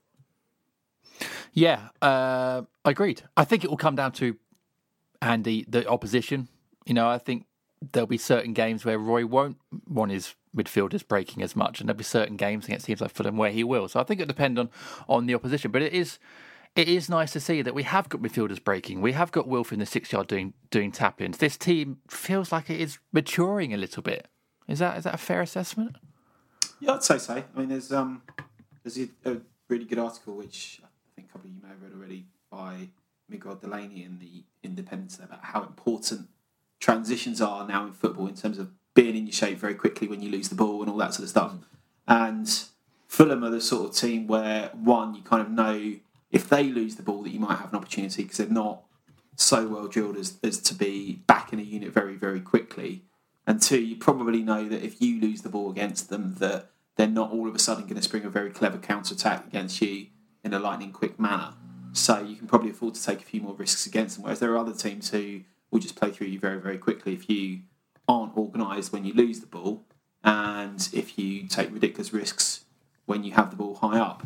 Yeah, uh, I agreed. I think it will come down to Andy, the opposition. You know, I think there'll be certain games where Roy won't want his midfielders breaking as much, and there'll be certain games against teams like Fulham where he will. So I think it'll depend on on the opposition. But it is it is nice to see that we have got midfielders breaking. We have got Wilf in the six yard doing doing tap ins. This team feels like it is maturing a little bit. Is that is that a fair assessment? Yeah, I'd say so. I mean, there's um, there's a, a really good article which I think a couple of you may have read already by Miguel Delaney in the Independent about how important transitions are now in football in terms of being in your shape very quickly when you lose the ball and all that sort of stuff. And Fulham are the sort of team where one, you kind of know if they lose the ball that you might have an opportunity because they're not so well drilled as, as to be back in a unit very, very quickly. And two, you probably know that if you lose the ball against them, that they're not all of a sudden going to spring a very clever counter attack against you in a lightning quick manner. So you can probably afford to take a few more risks against them. Whereas there are other teams who will just play through you very, very quickly if you aren't organised when you lose the ball and if you take ridiculous risks when you have the ball high up.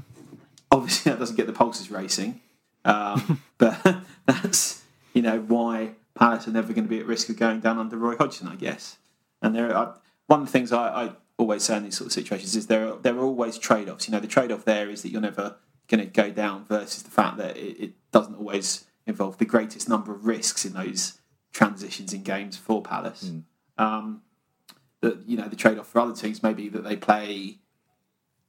Obviously, that doesn't get the pulses racing, um, but that's you know why Palace are never going to be at risk of going down under Roy Hodgson, I guess. And there, are, one of the things I, I always say in these sort of situations is there are, there are always trade offs. You know, the trade off there is that you're never going to go down versus the fact that it, it doesn't always involve the greatest number of risks in those transitions in games for Palace. Um, that you know, the trade off for other teams may be that they play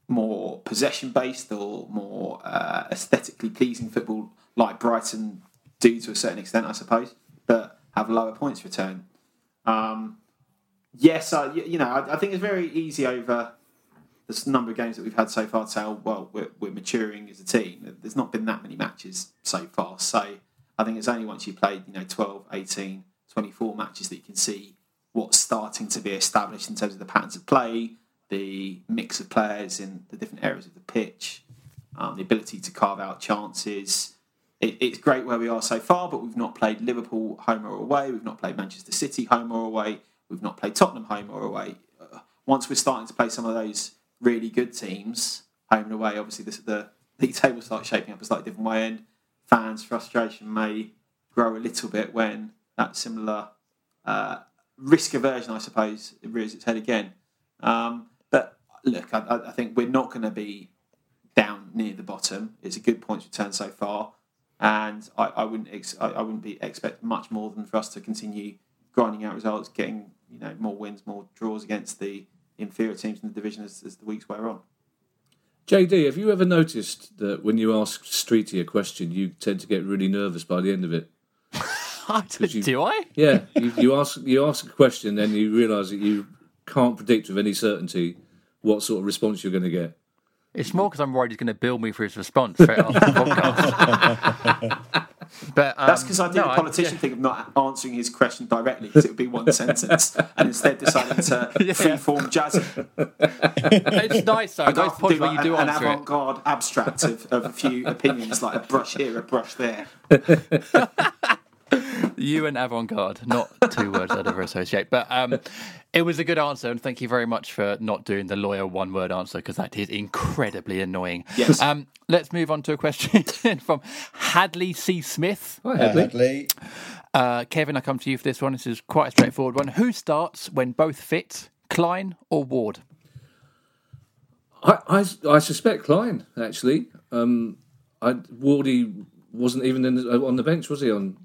more possession based or more uh, aesthetically pleasing football, like Brighton do to a certain extent, I suppose, but have lower points return. Um, yes, I, you know, I, I think it's very easy over the number of games that we've had so far to say, oh, well, we're, we're maturing as a team. There's not been that many matches so far. So I think it's only once you played, you know, 12, 18, 24 matches that you can see what's starting to be established in terms of the patterns of play, the mix of players in the different areas of the pitch, um, the ability to carve out chances. It, it's great where we are so far, but we've not played Liverpool home or away. We've not played Manchester City home or away. We've not played Tottenham home or away. Uh, once we're starting to play some of those really good teams home and away, obviously this, the league table starts shaping up a slightly different way, and fans' frustration may grow a little bit when that similar uh, risk aversion, I suppose, rears its head again. Um, look, I, I- I think we're not going to be down near the bottom. It's a good points return so far, and I, I wouldn't ex- I, I wouldn't be expect much more than for us to continue grinding out results, getting you know more wins, more draws against the inferior teams in the division as, as the weeks wear on. JD, have you ever noticed that when you ask Streety a question, you tend to get really nervous by the end of it? Do, you- do I? Yeah, you, you ask you ask a question, and you realise that you can't predict with any certainty what sort of response you're going to get. It's more because I'm worried he's going to bill me for his response straight after the podcast. but um, That's because I did no, the politician thing of not answering his question directly because it would be one sentence, and instead deciding to freeform jazz it's nice though. I'd Those have do where like you do an, an answer it. avant-garde abstract of, of a few opinions, like a brush here, a brush there. You and avant-garde, not two words I'd ever associate. But um, it was a good answer, and thank you very much for not doing the lawyer one-word answer because that is incredibly annoying. Yes. Um, let's move on to a question from Hadley C. Smith. Hi, Uh, Hadley. Hadley. Uh, Kevin, I come to you for this one. This is quite a straightforward one. Who starts when both fit, Klein or Ward? I, I, I suspect Klein actually. Um, I, Wardy wasn't even in the, on the bench, was he on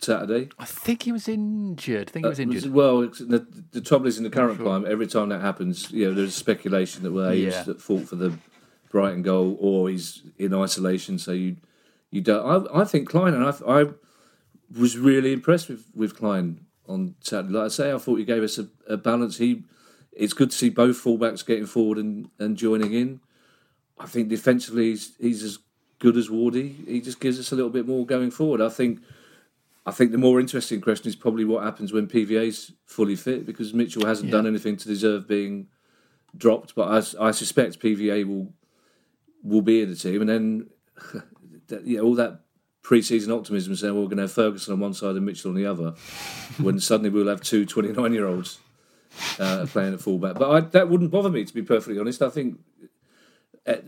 Saturday? I think he was injured. I think he was Uh, injured. Well, the, the trouble is in the current climate, every time that happens, you know, there's speculation that well, he Yeah. was at fault for the Brighton goal, or he's in isolation. So you, you don't. I, I think Klein, and I, I was really impressed with with Klein on Saturday. Like I say, I thought he gave us a, a balance. He, it's good to see both fullbacks getting forward and, and joining in. I think defensively he's, he's as good as Wardy. He just gives us a little bit more going forward. I think. I think the more interesting question is probably what happens when PVA's fully fit because Mitchell hasn't done anything to deserve being dropped. But I, I suspect PVA will will be in the team, and then that, know, all that pre-season optimism saying well, we're going to have Ferguson on one side and Mitchell on the other, when suddenly we'll have two 29 year olds uh, playing at fullback. But I, that wouldn't bother me to be perfectly honest. I think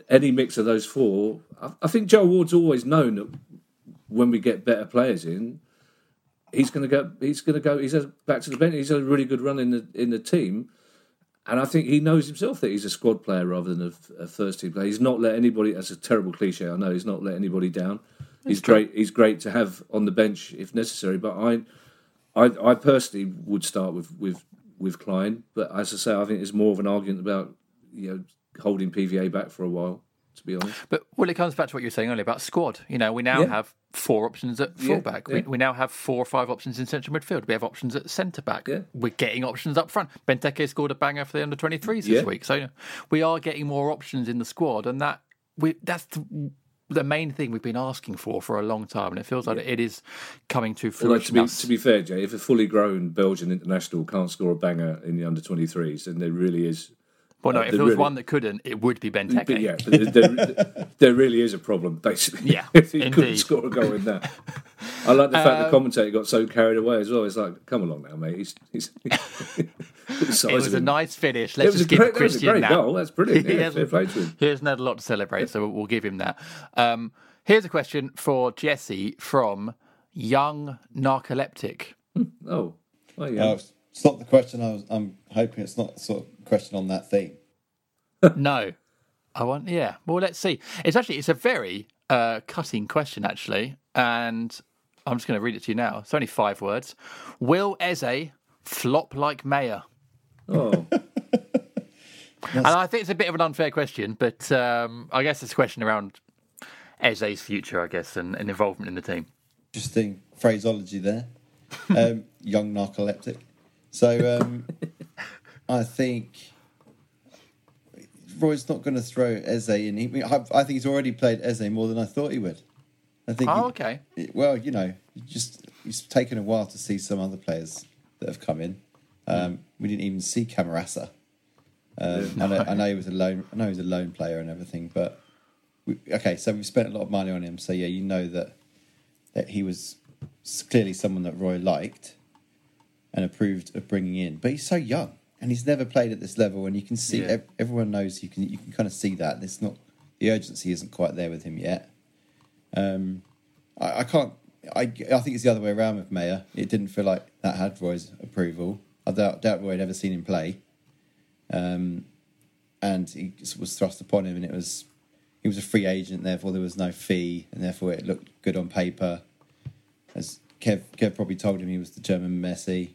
any mix of those four, I, I think Joel Ward's always known that when we get better players in, he's going to go. He's going to go. He's back to the bench. He's had a really good run in the in the team, and I think he knows himself that he's a squad player rather than a, a first team player. He's not let anybody. That's a terrible cliche. I know he's not let anybody down. He's great. He's great to have on the bench if necessary. But I, I, I personally would start with with with Klein. But as I say, I think it's more of an argument about you know holding PVA back for a while. To be honest. But well, it comes back to what you were saying earlier about squad. You know, we now Yeah. have four options at Yeah, fullback. yeah. We, we now have four or five options in central midfield. We have options at centre back. Yeah. We're getting options up front. Benteke scored a banger for the under 23s this Yeah. week. So you know, we are getting more options in the squad, and that we that's the, the main thing we've been asking for for a long time, and it feels like it is coming to fruition. to be to be fair, Jay, if a fully grown Belgian international can't score a banger in the under 23s, then there really is. Well, no, uh, if there there was really- one that couldn't, it would be Benteke. But yeah, but there, there, there really is a problem, basically. Yeah, if he couldn't indeed. score a goal in that. I like the fact the Um, commentator got so carried away as well. It's like, come along now, mate. He's, he's the size It was a him. nice finish. Let's was just give great, that was a Christian great that. goal. That's brilliant. He Yeah, hasn't- fair play to him. He hasn't had a lot to celebrate, so we'll give him that. Um, here's a question for Jesse from Young Narcoleptic. Oh, oh yeah. Oh, it's not the question I was. I'm hoping it's not the sort of question on that theme. no, I want. Yeah, well, let's see. It's actually it's a very uh, cutting question actually, and I'm just going to read it to you now. It's only five words. Will Eze flop like Meyer? Oh, And I think it's a bit of an unfair question, but um, I guess it's a question around Eze's future, I guess, and, and involvement in the team. Interesting phraseology there. Um, young narcoleptic. So um, I think Roy's not going to throw Eze in. He, I I think he's already played Eze more than I thought he would. I think. Oh, he- okay. Well, you know, just it's taken a while to see some other players that have come in. Um, we didn't even see Camarasa. Um, I, know, I know he was a loan. I know he was a loan player and everything, but we, okay. So we've spent a lot of money on him. So yeah, you know that that he was clearly someone that Roy liked and approved of bringing in. But he's so young and he's never played at this level, and you can see Yeah. ev- everyone knows you can you can kind of see that it's not the urgency isn't quite there with him yet. Um, I, I can't. I, I think it's the other way around with Meyer. It didn't feel like that had Roy's approval. I doubt, doubt Roy had ever seen him play. Um, and he was thrust upon him, and it was he was a free agent, therefore there was no fee, and therefore it looked good on paper. As Kev, Kev probably told him, he was the German Messi,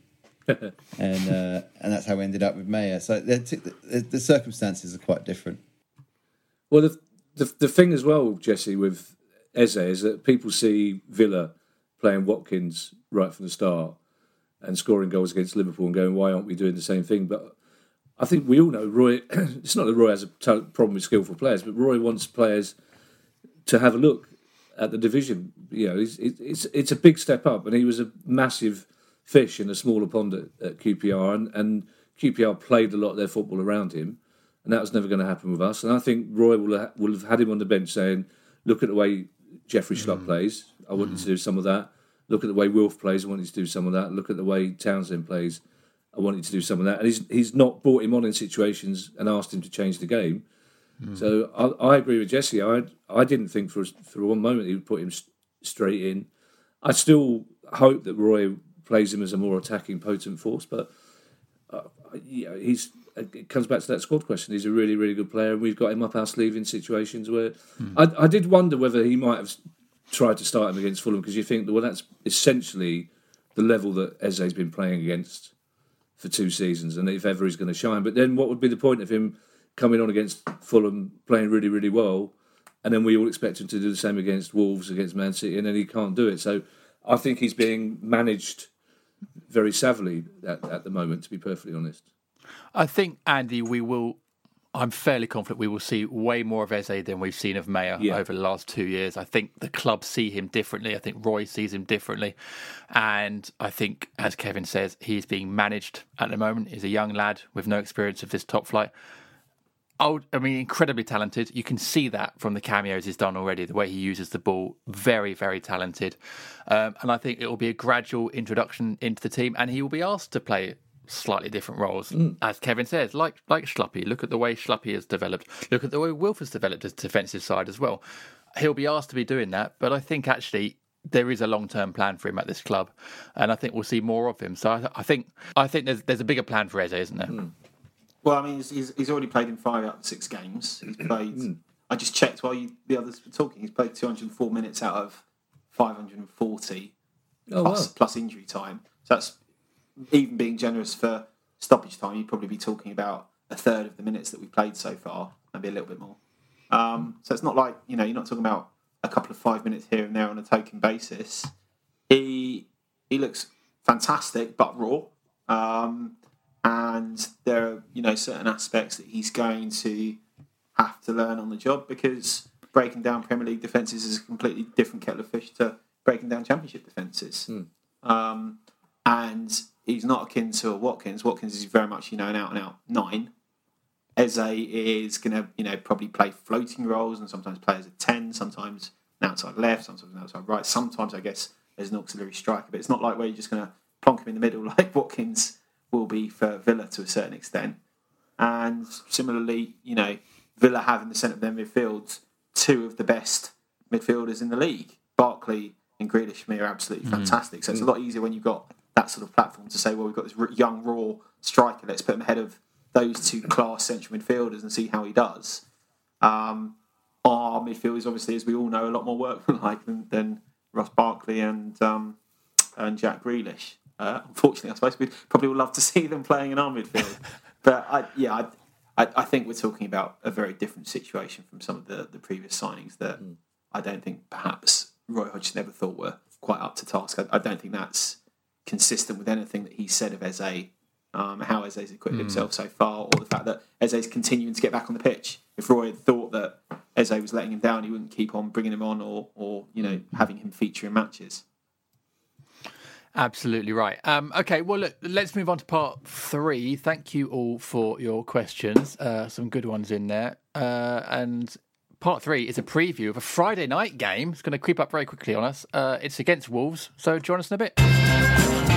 and uh, and that's how we ended up with Meyer. So the, the, the circumstances are quite different. Well, the, the the thing as well, Jesse, with Eze is that people see Villa playing Watkins right from the start and scoring goals against Liverpool and going, why aren't we doing the same thing? But I think we all know Roy. it's not that Roy has a problem with skillful players, but Roy wants players to have a look at the division. You know, it's it's, it's a big step up, and he was a massive fish in a smaller pond at, at QPR, and, and QPR played a lot of their football around him, and that was never going to happen with us. And I think Roy will ha- will have had him on the bench saying, "Look at the way Jeffrey Schlupp mm. plays. I want you to do mm. some of that. Look at the way Wilf plays. I want you to do some of that. Look at the way Townsend plays. I want you to do some of that." And he's he's not brought him on in situations and asked him to change the game. Mm. So I, I agree with Jesse. I I didn't think for for one moment he would put him s- straight in. I still hope that Roy plays him as a more attacking, potent force, but uh, yeah, he's. It comes back to that squad question. He's a really, really good player, and we've got him up our sleeve in situations where I, I did wonder whether he might have tried to start him against Fulham because you think, well, that's essentially the level that Eze's been playing against for two seasons, and if ever he's going to shine. But then, what would be the point of him coming on against Fulham, playing really, really well, and then we all expect him to do the same against Wolves, against Man City, and then he can't do it. So, I think he's being managed very savvily at, at the moment, to be perfectly honest. I think Andy, we will. I'm fairly confident we will see way more of Eze than we've seen of Meyer Yeah. over the last two years. I think the club see him differently. I think Roy sees him differently, and I think, as Kevin says, he's being managed at the moment. He's a young lad with no experience of this top flight. Oh, I mean, incredibly talented. You can see that from the cameos he's done already. The way he uses the ball, very, very talented. Um, and I think it will be a gradual introduction into the team, and he will be asked to play slightly different roles, as Kevin says, like like Schluppy. Look at the way Schluppy has developed. Look at the way Wilf has developed his defensive side as well. He'll be asked to be doing that, but I think actually there is a long term plan for him at this club, and I think we'll see more of him. So I, I think I think there's there's a bigger plan for Eze, isn't there? Well, I mean, he's, he's, he's already played in five out of six games. He's played. I just checked while you, the others were talking. He's played 204 minutes out of 540 Oh, plus, wow. plus injury time. So that's even being generous for stoppage time. You'd probably be talking about a third of the minutes that we played so far, maybe a little bit more. Um, so it's not like you know you're not talking about a couple of five minutes here and there on a token basis. He he looks fantastic, but raw. Um, and there are you know certain aspects that he's going to have to learn on the job because breaking down Premier League defences is a completely different kettle of fish to breaking down Championship defences. Um, and he's not akin to a Watkins. Watkins is very much you know an out and out nine. Eze is going to you know probably play floating roles and sometimes play as a ten, sometimes an outside left, sometimes an outside right, sometimes I guess as an auxiliary striker. But it's not like where you're just going to plonk him in the middle like Watkins will be for Villa to a certain extent. And similarly, you know, Villa have in the centre of their midfield two of the best midfielders in the league. Barkley and Grealish for me are absolutely fantastic. So it's a lot easier when you've got that sort of platform to say, well, we've got this young, raw striker. Let's put him ahead of those two class central midfielders and see how he does. Um, our midfield is obviously, as we all know, a lot more workmanlike than, than Ross Barkley and um, and Jack Grealish. Uh, unfortunately, I suppose we'd probably would love to see them playing in our midfield. but I, yeah, I, I, think we're talking about a very different situation from some of the, the previous signings that I don't think perhaps Roy Hodgson ever thought were quite up to task. I, I don't think that's consistent with anything that he said of Eze, um, how Eze's equipped himself so far, or the fact that Eze's continuing to get back on the pitch. If Roy had thought that Eze was letting him down, he wouldn't keep on bringing him on or, or you know, having him feature in matches. Absolutely right. Um, okay, well, look, let's move on to part three. Thank you all for your questions. Uh, some good ones in there. Uh, and part three is a preview of a Friday night game. It's going to creep up very quickly on us. Uh, it's against Wolves, so join us in a bit.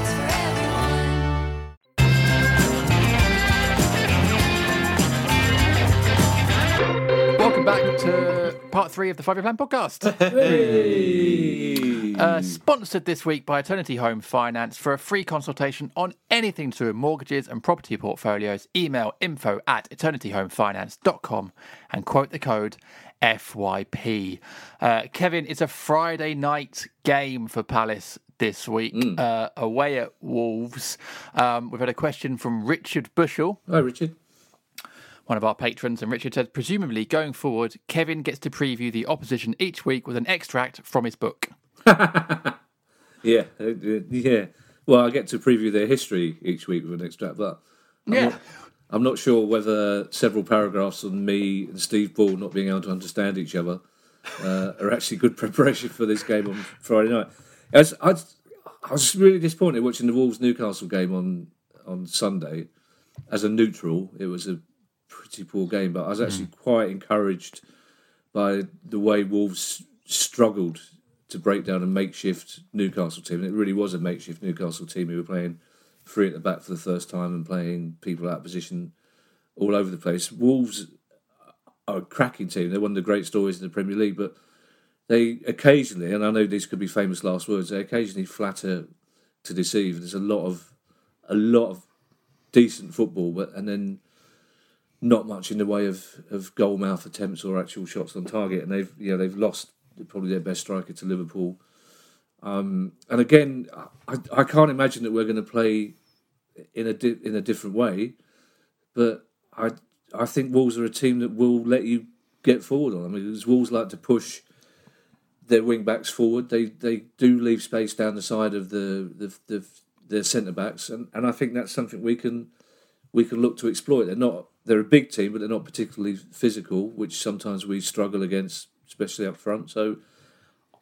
To part three of the Five Year Plan podcast. Uh, sponsored this week by Eternity Home Finance. For a free consultation on anything to do with mortgages and property portfolios, email info at eternityhomefinance.com and quote the code FYP. Uh, Kevin, it's a Friday night game for Palace this week, uh, away at Wolves. Um, we've had a question from Richard Bushell Hi, Richard. One of our patrons, and Richard said, presumably going forward, Kevin gets to preview the opposition each week with an extract from his book. Yeah, uh, uh, yeah. Well, I get to preview their history each week with an extract, but I'm, Yeah. not, I'm not sure whether several paragraphs on me and Steve Ball not being able to understand each other uh, are actually good preparation for this game on Friday night. As I, I was really disappointed watching the Wolves Newcastle game on on Sunday. As a neutral, it was a pretty poor game, but I was hmm. actually quite encouraged by the way Wolves struggled to break down a makeshift Newcastle team. And it really was a makeshift Newcastle team who were playing three at the back for the first time and playing people out of position all over the place. Wolves are a cracking team. They're one of the great stories in the Premier League, but they occasionally, and I know these could be famous last words, they occasionally flatter to deceive. There's a lot of a lot of decent football, but and then not much in the way of, of goal mouth attempts or actual shots on target. And they've you know they've lost probably their best striker to Liverpool. Um, and again, I, I can't imagine that we're going to play in a di- in a different way. But I I think Wolves are a team that will let you get forward on. I mean, Wolves like to push their wing backs forward. They they do leave space down the side of the the, the their centre backs, and, and I think that's something we can we can look to exploit. They're not they're a big team, but they're not particularly physical, which sometimes we struggle against, especially up front. So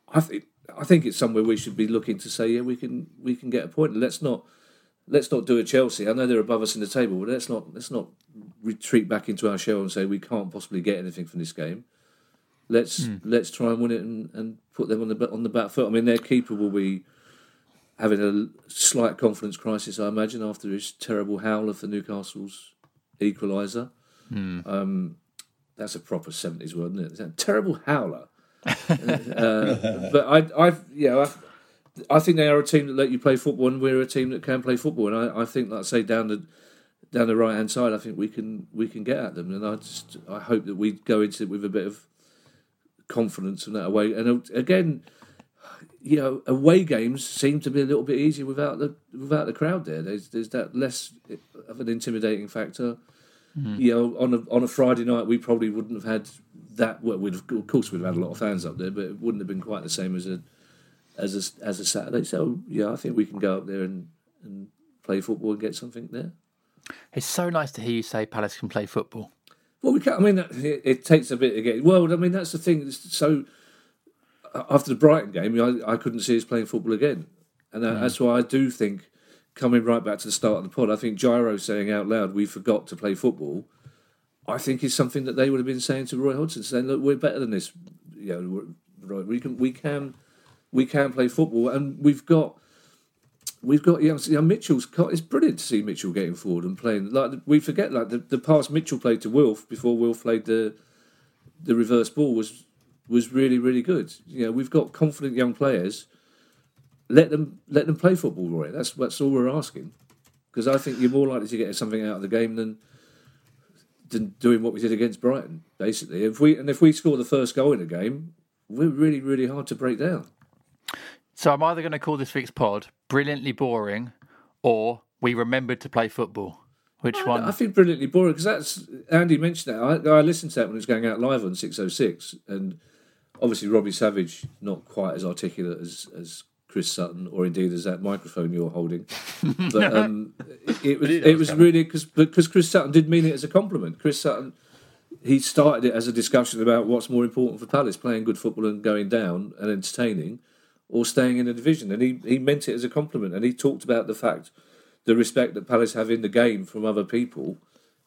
I think I think it's somewhere we should be looking to say, yeah, we can we can get a point. Let's not let's not do a Chelsea. I know they're above us in the table, but let's not let's not retreat back into our shell and say we can't possibly get anything from this game. Let's hmm. let's try and win it and, and put them on the on the back foot. I mean, their keeper will be having a slight confidence crisis, I imagine, after his terrible howl of the Newcastle's equaliser. Um, that's a proper seventies word, isn't it? It's a terrible howler. uh, but I, I, yeah, I, I think they are a team that let you play football, and we're a team that can play football. And I, I think, like I say, down the down the right hand side, I think we can we can get at them. And I just I hope that we go into it with a bit of confidence in that away. And uh, again, you know, away games seem to be a little bit easier without the without the crowd there. There's there's that less of an intimidating factor. Mm-hmm. You know, on a on a Friday night, we probably wouldn't have had that. Well, we'd of course we'd have had a lot of fans up there, but it wouldn't have been quite the same as a as a as a Saturday. So yeah, I think we can go up there and and play football and get something there. It's so nice to hear you say Palace can play football. Well, we can. I mean, it, it takes a bit to get. Well, I mean, that's the thing. It's so after the Brighton game, I, I couldn't see us playing football again, and that, hmm. that's why I do think coming right back to the start of the pod. I think Jairo saying out loud, "We forgot to play football." I think is something that they would have been saying to Roy Hodgson, saying, "Look, we're better than this. You know, Roy, we can, we can, we can play football, and we've got." We've got you know, you know, Mitchell's. It's brilliant to see Mitchell getting forward and playing. Like we forget, like the, the pass Mitchell played to Wilf before Wilf played the the reverse ball was was really really good. You know, we've got confident young players. Let them let them play football, Roy. That's that's all we're asking. Because I think you're more likely to get something out of the game than than doing what we did against Brighton. Basically, if we and if we score the first goal in a game, we're really really hard to break down. So I'm either going to call this week's pod brilliantly boring, or we remembered to play football. Which one? I think brilliantly boring because that's Andy mentioned that. I, I listened to that when it was going out live on six oh six, and obviously Robbie Savage not quite as articulate as as Chris Sutton, or indeed as that microphone you're holding. But um, it, it was it was really because because Chris Sutton did mean it as a compliment. Chris Sutton he started it as a discussion about what's more important for Palace: playing good football and going down and entertaining, or staying in a division. And he, he meant it as a compliment. And he talked about the fact, the respect that Palace have in the game from other people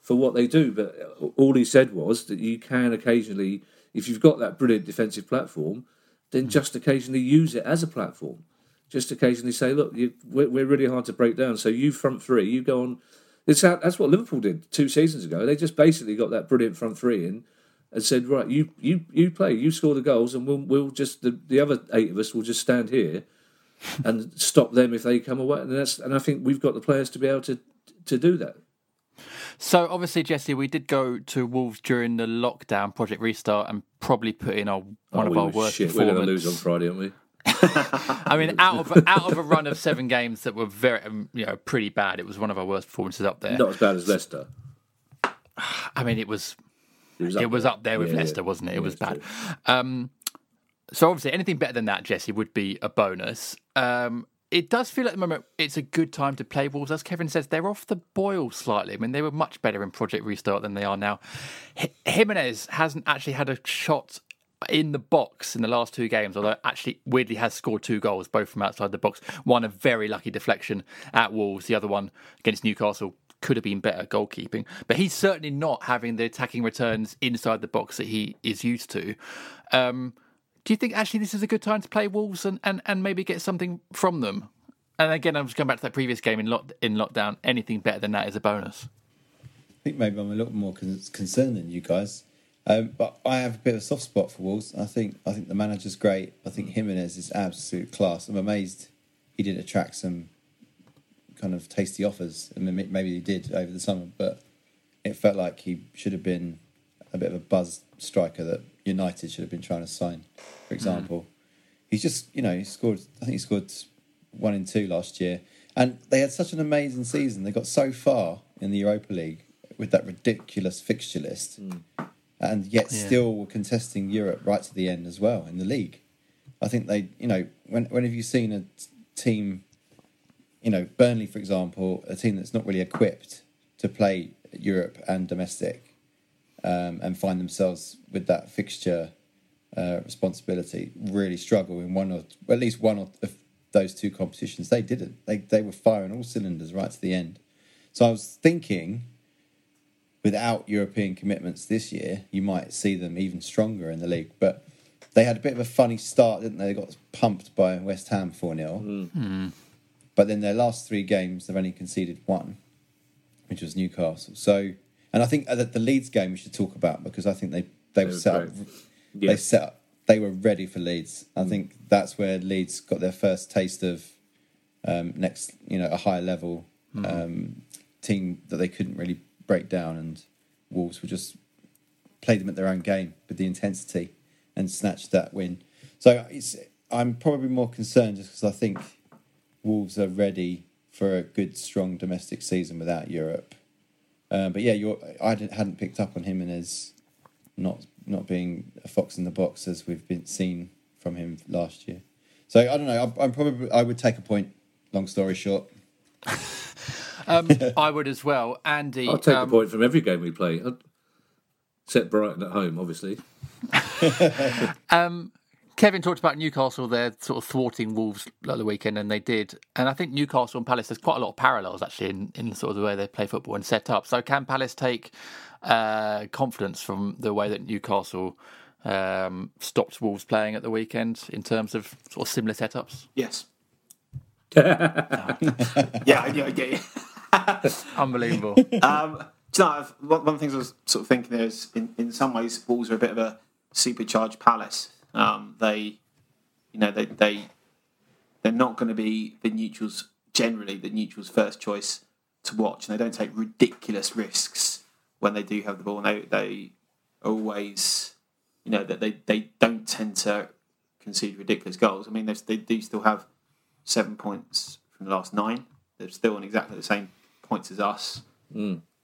for what they do. But all he said was that you can occasionally, if you've got that brilliant defensive platform, then hmm. just occasionally use it as a platform. Just occasionally say, look, you, we're, we're really hard to break down. So you front three, you go on. It's how, that's what Liverpool did two seasons ago. They just basically got that brilliant front three in, and said, "Right, you you you play, you score the goals, and we'll we'll just the, the other eight of us will just stand here and stop them if they come away." And that's and I think we've got the players to be able to to do that. So obviously, Jesse, we did go to Wolves during the lockdown project restart and probably put in our one Oh, of our worst shit. We're going to performances. lose on Friday, aren't we? I mean, out of out of a run of seven games that were very, um, you know, pretty bad. It was one of our worst performances up there. Not as bad as Leicester. I mean, it was It was it up was there. up there with Yeah, Leicester, yeah. wasn't it? It Yeah, was bad. Um, so obviously, anything better than that, Jesse, would be a bonus. Um, it does feel at the moment it's a good time to play Wolves. As Kevin says, they're off the boil slightly. I mean, they were much better in Project Restart than they are now. H- Jimenez hasn't actually had a shot in the box in the last two games, although actually weirdly has scored two goals, both from outside the box. One a very lucky deflection at Wolves, the other one against Newcastle could have been better goalkeeping. But he's certainly not having the attacking returns inside the box that he is used to. Um, do you think actually this is a good time to play Wolves and, and, and maybe get something from them? And again, I'm just going back to that previous game in lock, in lockdown. Anything better than that is a bonus. I think maybe I'm a little more con- concerned than you guys. Um, but I have a bit of a soft spot for Wolves. I think I think the manager's great. I think Jimenez is absolute class. I'm amazed he didn't attract some kind of tasty offers. I mean, maybe he did over the summer, but it felt like he should have been a bit of a buzz striker that United should have been trying to sign, for hmm. example. He's just, you know, he scored. I think he scored one in two last year, and they had such an amazing season. They got so far in the Europa League with that ridiculous fixture list, hmm. and yet Yeah. still were contesting Europe right to the end as well in the league. I think they, you know, when when have you seen a team, you know, Burnley, for example, a team that's not really equipped to play Europe and domestic, um, and find themselves with that fixture uh, responsibility, really struggle in one or well, at least one of those two competitions. They didn't. They they were firing all cylinders right to the end. So I was thinking, without European commitments this year, you might see them even stronger in the league. But they had a bit of a funny start, didn't they? They got pumped by West Ham 4 0. But then their last three games, they've only conceded one, which was Newcastle. So, and I think that the Leeds game we should talk about because I think they, they were set up. great. They set up. They were ready for Leeds. I think that's where Leeds got their first taste of um, next, you know, a higher level um, team that they couldn't really break down, and Wolves were just played them at their own game with the intensity and snatched that win. So it's, I'm probably more concerned just because I think Wolves are ready for a good, strong domestic season without Europe. Uh, but yeah, you're, I didn't, hadn't picked up on him and as not not being a fox in the box as we've been seen from him last year. So I don't know. I'm, I'm probably I would take a point. Long story short, Um, I would as well. Andy, I'll take um, a point from every game we play. I'd- Except Brighton at home, obviously. Kevin talked about Newcastle there sort of thwarting Wolves at the weekend, and they did. And I think Newcastle and Palace, there's quite a lot of parallels actually in, in sort of the way they play football and set up. So can Palace take uh, confidence from the way that Newcastle um, stopped Wolves playing at the weekend in terms of sort of similar setups? Yes. yeah, yeah, yeah. yeah. Unbelievable. Um, do you know, I've, one, one of the things I was sort of thinking there is, in, in some ways, Wolves are a bit of a supercharged Palace. Um, they, you know, they they they're not going to be the neutrals generally the neutrals' first choice to watch, and they don't take ridiculous risks when they do have the ball. And they they always, you know, that they, they don't tend to concede ridiculous goals. I mean, they they do still have seven points from the last nine. They're still on exactly the same points as us.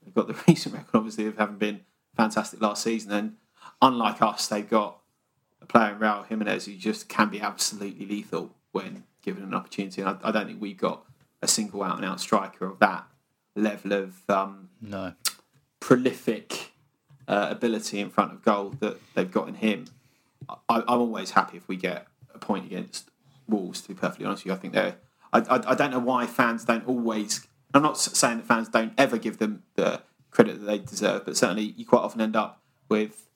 They've got the recent record, obviously, of having been fantastic last season. And unlike us, they've got a player in Raul Jimenez who just can be absolutely lethal when given an opportunity. And I, I don't think we've got a single out and out striker of that level of um, no. prolific uh, ability in front of goal that they've got in him. I, I'm always happy if we get a point against Wolves. To be perfectly honest with you, I think they're. I, I, I don't know why fans don't always. I'm not saying that fans don't ever give them the credit that they deserve, but certainly you quite often end up with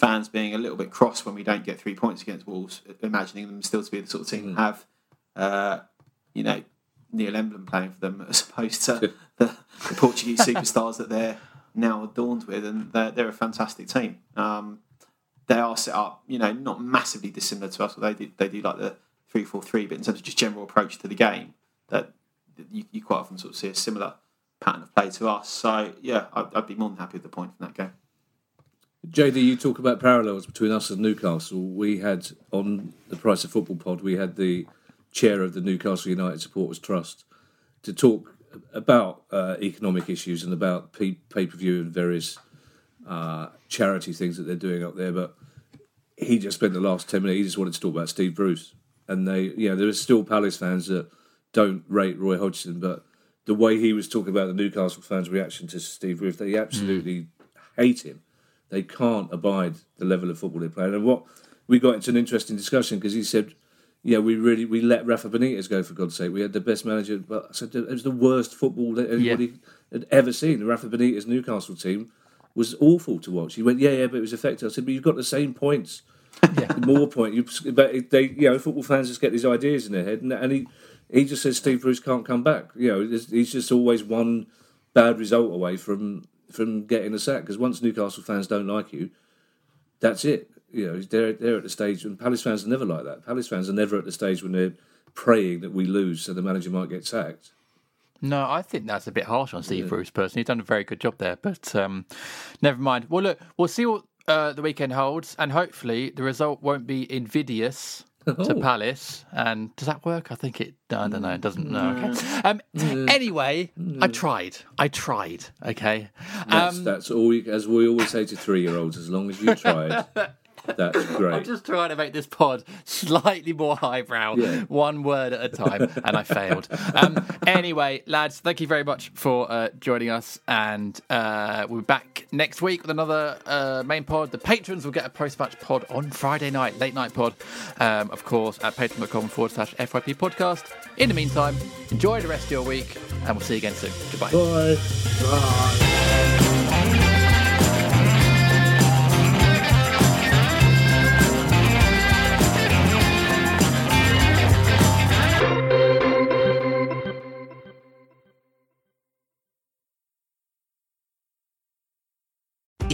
fans being a little bit cross when we don't get three points against Wolves, imagining them still to be the sort of team that have, uh, you know, Neil Emblen playing for them as opposed to the, the Portuguese superstars that they're now adorned with, and they're, they're a fantastic team. Um, they are set up, you know, not massively dissimilar to us. They do, they do like the three four three, but in terms of just general approach to the game, that you, you quite often sort of see a similar pattern of play to us. So yeah, I'd, I'd be more than happy with the point from that game. JD, you talk about parallels between us and Newcastle. We had on the Price of Football pod, we had the chair of the Newcastle United Supporters Trust to talk about uh, economic issues and about pay per view and various uh, charity things that they're doing up there. But he just spent the last ten minutes. He just wanted to talk about Steve Bruce, and they, you know, there are still Palace fans that don't rate Roy Hodgson, but the way he was talking about the Newcastle fans' reaction to Steve Bruce, they absolutely hate him. They can't abide the level of football they play. And what we got into an interesting discussion because he said, "Yeah, we really we let Rafa Benitez go for God's sake. We had the best manager, but I said it was the worst football that anybody had ever seen. The Rafa Benitez Newcastle team was awful to watch. He went, "Yeah, yeah, but it was effective." I said, "But you've got the same points." yeah. More point, you, but they, you know, football fans just get these ideas in their head, and, and he, he just says Steve Bruce can't come back. You know, he's just always one bad result away from from getting a sack. Because once Newcastle fans don't like you, that's it. You know, they're they're at the stage, and Palace fans are never like that. Palace fans are never at the stage when they're praying that we lose, so the manager might get sacked. No, I think that's a bit harsh on Steve Bruce personally. He's done a very good job there, but um, never mind. Well, look, we'll see what uh, the weekend holds, and hopefully the result won't be invidious to Oh. Palace. And does that work? I think it. I don't know. It doesn't. No. Okay. Um, Anyway, I tried. I tried. Okay. That's, Um, that's all. We, as we always say to three-year-olds, as long as you tried, that's great. I'm just trying to make this pod slightly more highbrow, Yeah. one word at a time, and I failed. Um, anyway, lads, thank you very much for uh, joining us, and uh, we'll be back next week with another uh, main pod. The patrons will get a post-match pod on Friday night, late night pod, um, of course, at patreon.com forward slash FYP podcast. In the meantime, enjoy the rest of your week, and we'll see you again soon. Goodbye. Bye.